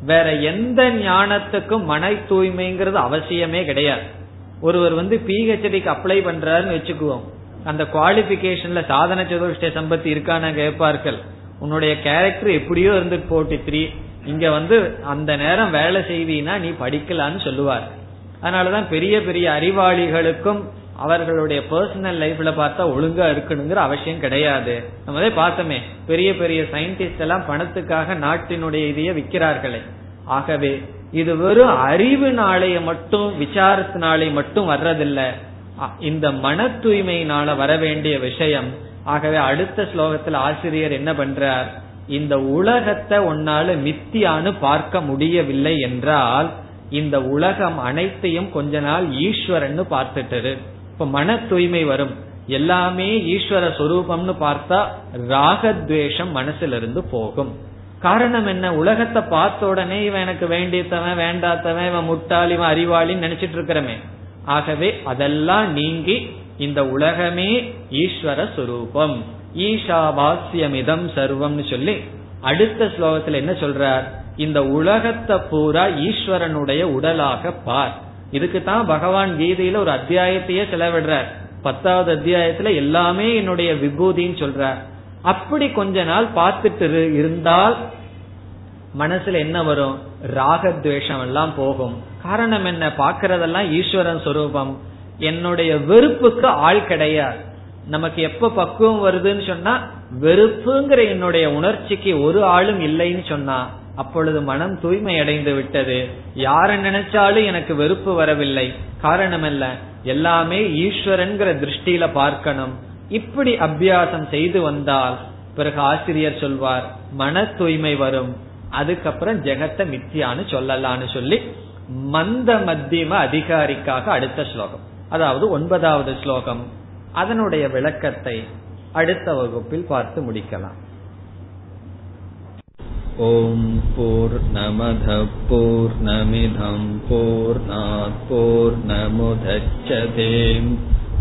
Speaker 2: வேற எந்த ஞானத்துக்கும் மன தூய்மைங்கிறது அவசியமே கிடையாது. ஒருவர் வந்து பிஹெச்டிக்கு அப்ளை பண்றாருன்னு வச்சுக்குவோம். அந்த குவாலிபிகேஷன்ல சாதன சதுர்ஷ்ட சம்பத்தி இருக்கான கேட்பார்கள். உன்னுடைய கேரக்டர் எப்படியோ இருந்து போட்டு த்ரீ இங்க வந்து அந்த நேரம் வேலை செய்வீனா நீ படிக்கலான்னு சொல்லுவார். அதனாலதான் பெரிய பெரிய அறிவாளிகளுக்கும் அவர்களுடைய பர்சனல் லைஃப்ல பார்த்தா ஒழுங்கா இருக்கணுங்கிற அவசியம் கிடையாது. நம்ம பார்த்தோமே. பெரிய பெரிய சயின்டிஸ்ட் எல்லாம் பணத்துக்காக நாட்டினுடைய இதையே விற்கிறார்களே. ஆகவே இது வெறும் அறிவுனாலேய மட்டும் விசாரத்தினாலே மட்டும் வர்றதில்லை. இந்த மன தூய்மையினால வர வேண்டிய விஷயம். ஆகவே அடுத்த ஸ்லோகத்தில் ஆசிரியர் என்ன பண்றார்? இந்த உலகத்தை உன்னால மித்தியான்னு பார்க்க முடியவில்லை என்றால் இந்த உலகம் அனைத்தையும் கொஞ்ச நாள் ஈஸ்வரன் பார்த்துட்டு இப்ப மன தூய்மை வரும். எல்லாமே ஈஸ்வர சொரூபம்னு பார்த்தா ராகத்வேஷம் மனசிலிருந்து போகும். காரணம் என்ன? உலகத்தை பார்த்த உடனே இவன் எனக்கு வேண்டியத்தவன் வேண்டாத்தவன் இவன் முட்டாள் இவன் அறிவாளின்னு நினைச்சிட்டு இருக்கிறமே. ஆகவே அதெல்லாம் நீங்கி இந்த உலகமே ஈஸ்வர சுரூபம். ஈஷாவாஸ்யமிதம் சர்வம்னு சொல்லி அடுத்த ஸ்லோகத்துல என்ன சொல்றார்? இந்த உலகத்தை பூரா ஈஸ்வரனுடைய உடலாக பார். இதுக்கு தான் பகவான் கீதையில ஒரு அத்தியாயத்தையே செலவிடுறார். பத்தாவது அத்தியாயத்துல எல்லாமே என்னுடைய விபூதின்னு சொல்றார். அப்படி கொஞ்ச நாள் பார்த்துட்டு இருந்தால் மனசுல என்ன வரும்? ராகத்வேஷம் எல்லாம் போகும். காரணம் என்ன? பாக்குறதெல்லாம் ஈஸ்வரன் சொரூபம். என்னுடைய வெறுப்புக்கு ஆள் கிடையாது. நமக்கு எப்ப பக்குவம் வருதுன்னு சொன்னா வெறுப்புங்கிற என்னுடைய உணர்ச்சிக்கு ஒரு ஆளும் இல்லைன்னு சொன்னா அப்பொழுது மனம் தூய்மை அடைந்து விட்டது. யார நினைச்சாலும் எனக்கு வெறுப்பு வரவில்லை. காரணம் அல்ல எல்லாமே ஈஸ்வரன்கிற திருஷ்டியில பார்க்கணும். இப்படி அபியாசம் செய்து வந்தால் பிறகு ஆசிரியர் சொல்வார் மன தூய்மை வரும் அதுக்கப்புறம் ஜெகத்தை மித்தியான்னு சொல்லலான்னு சொல்லி மந்த மத்தியம அதிகாரிக்காக அடுத்த ஸ்லோகம் அதாவது ஒன்பதாவது ஸ்லோகம் அதனுடைய விளக்கத்தை அடுத்த வகுப்பில் பார்த்து முடிக்கலாம்
Speaker 1: ॐ पूर्णमधपूर्णमिधं पूर्णात्पूर्णमुदच्छते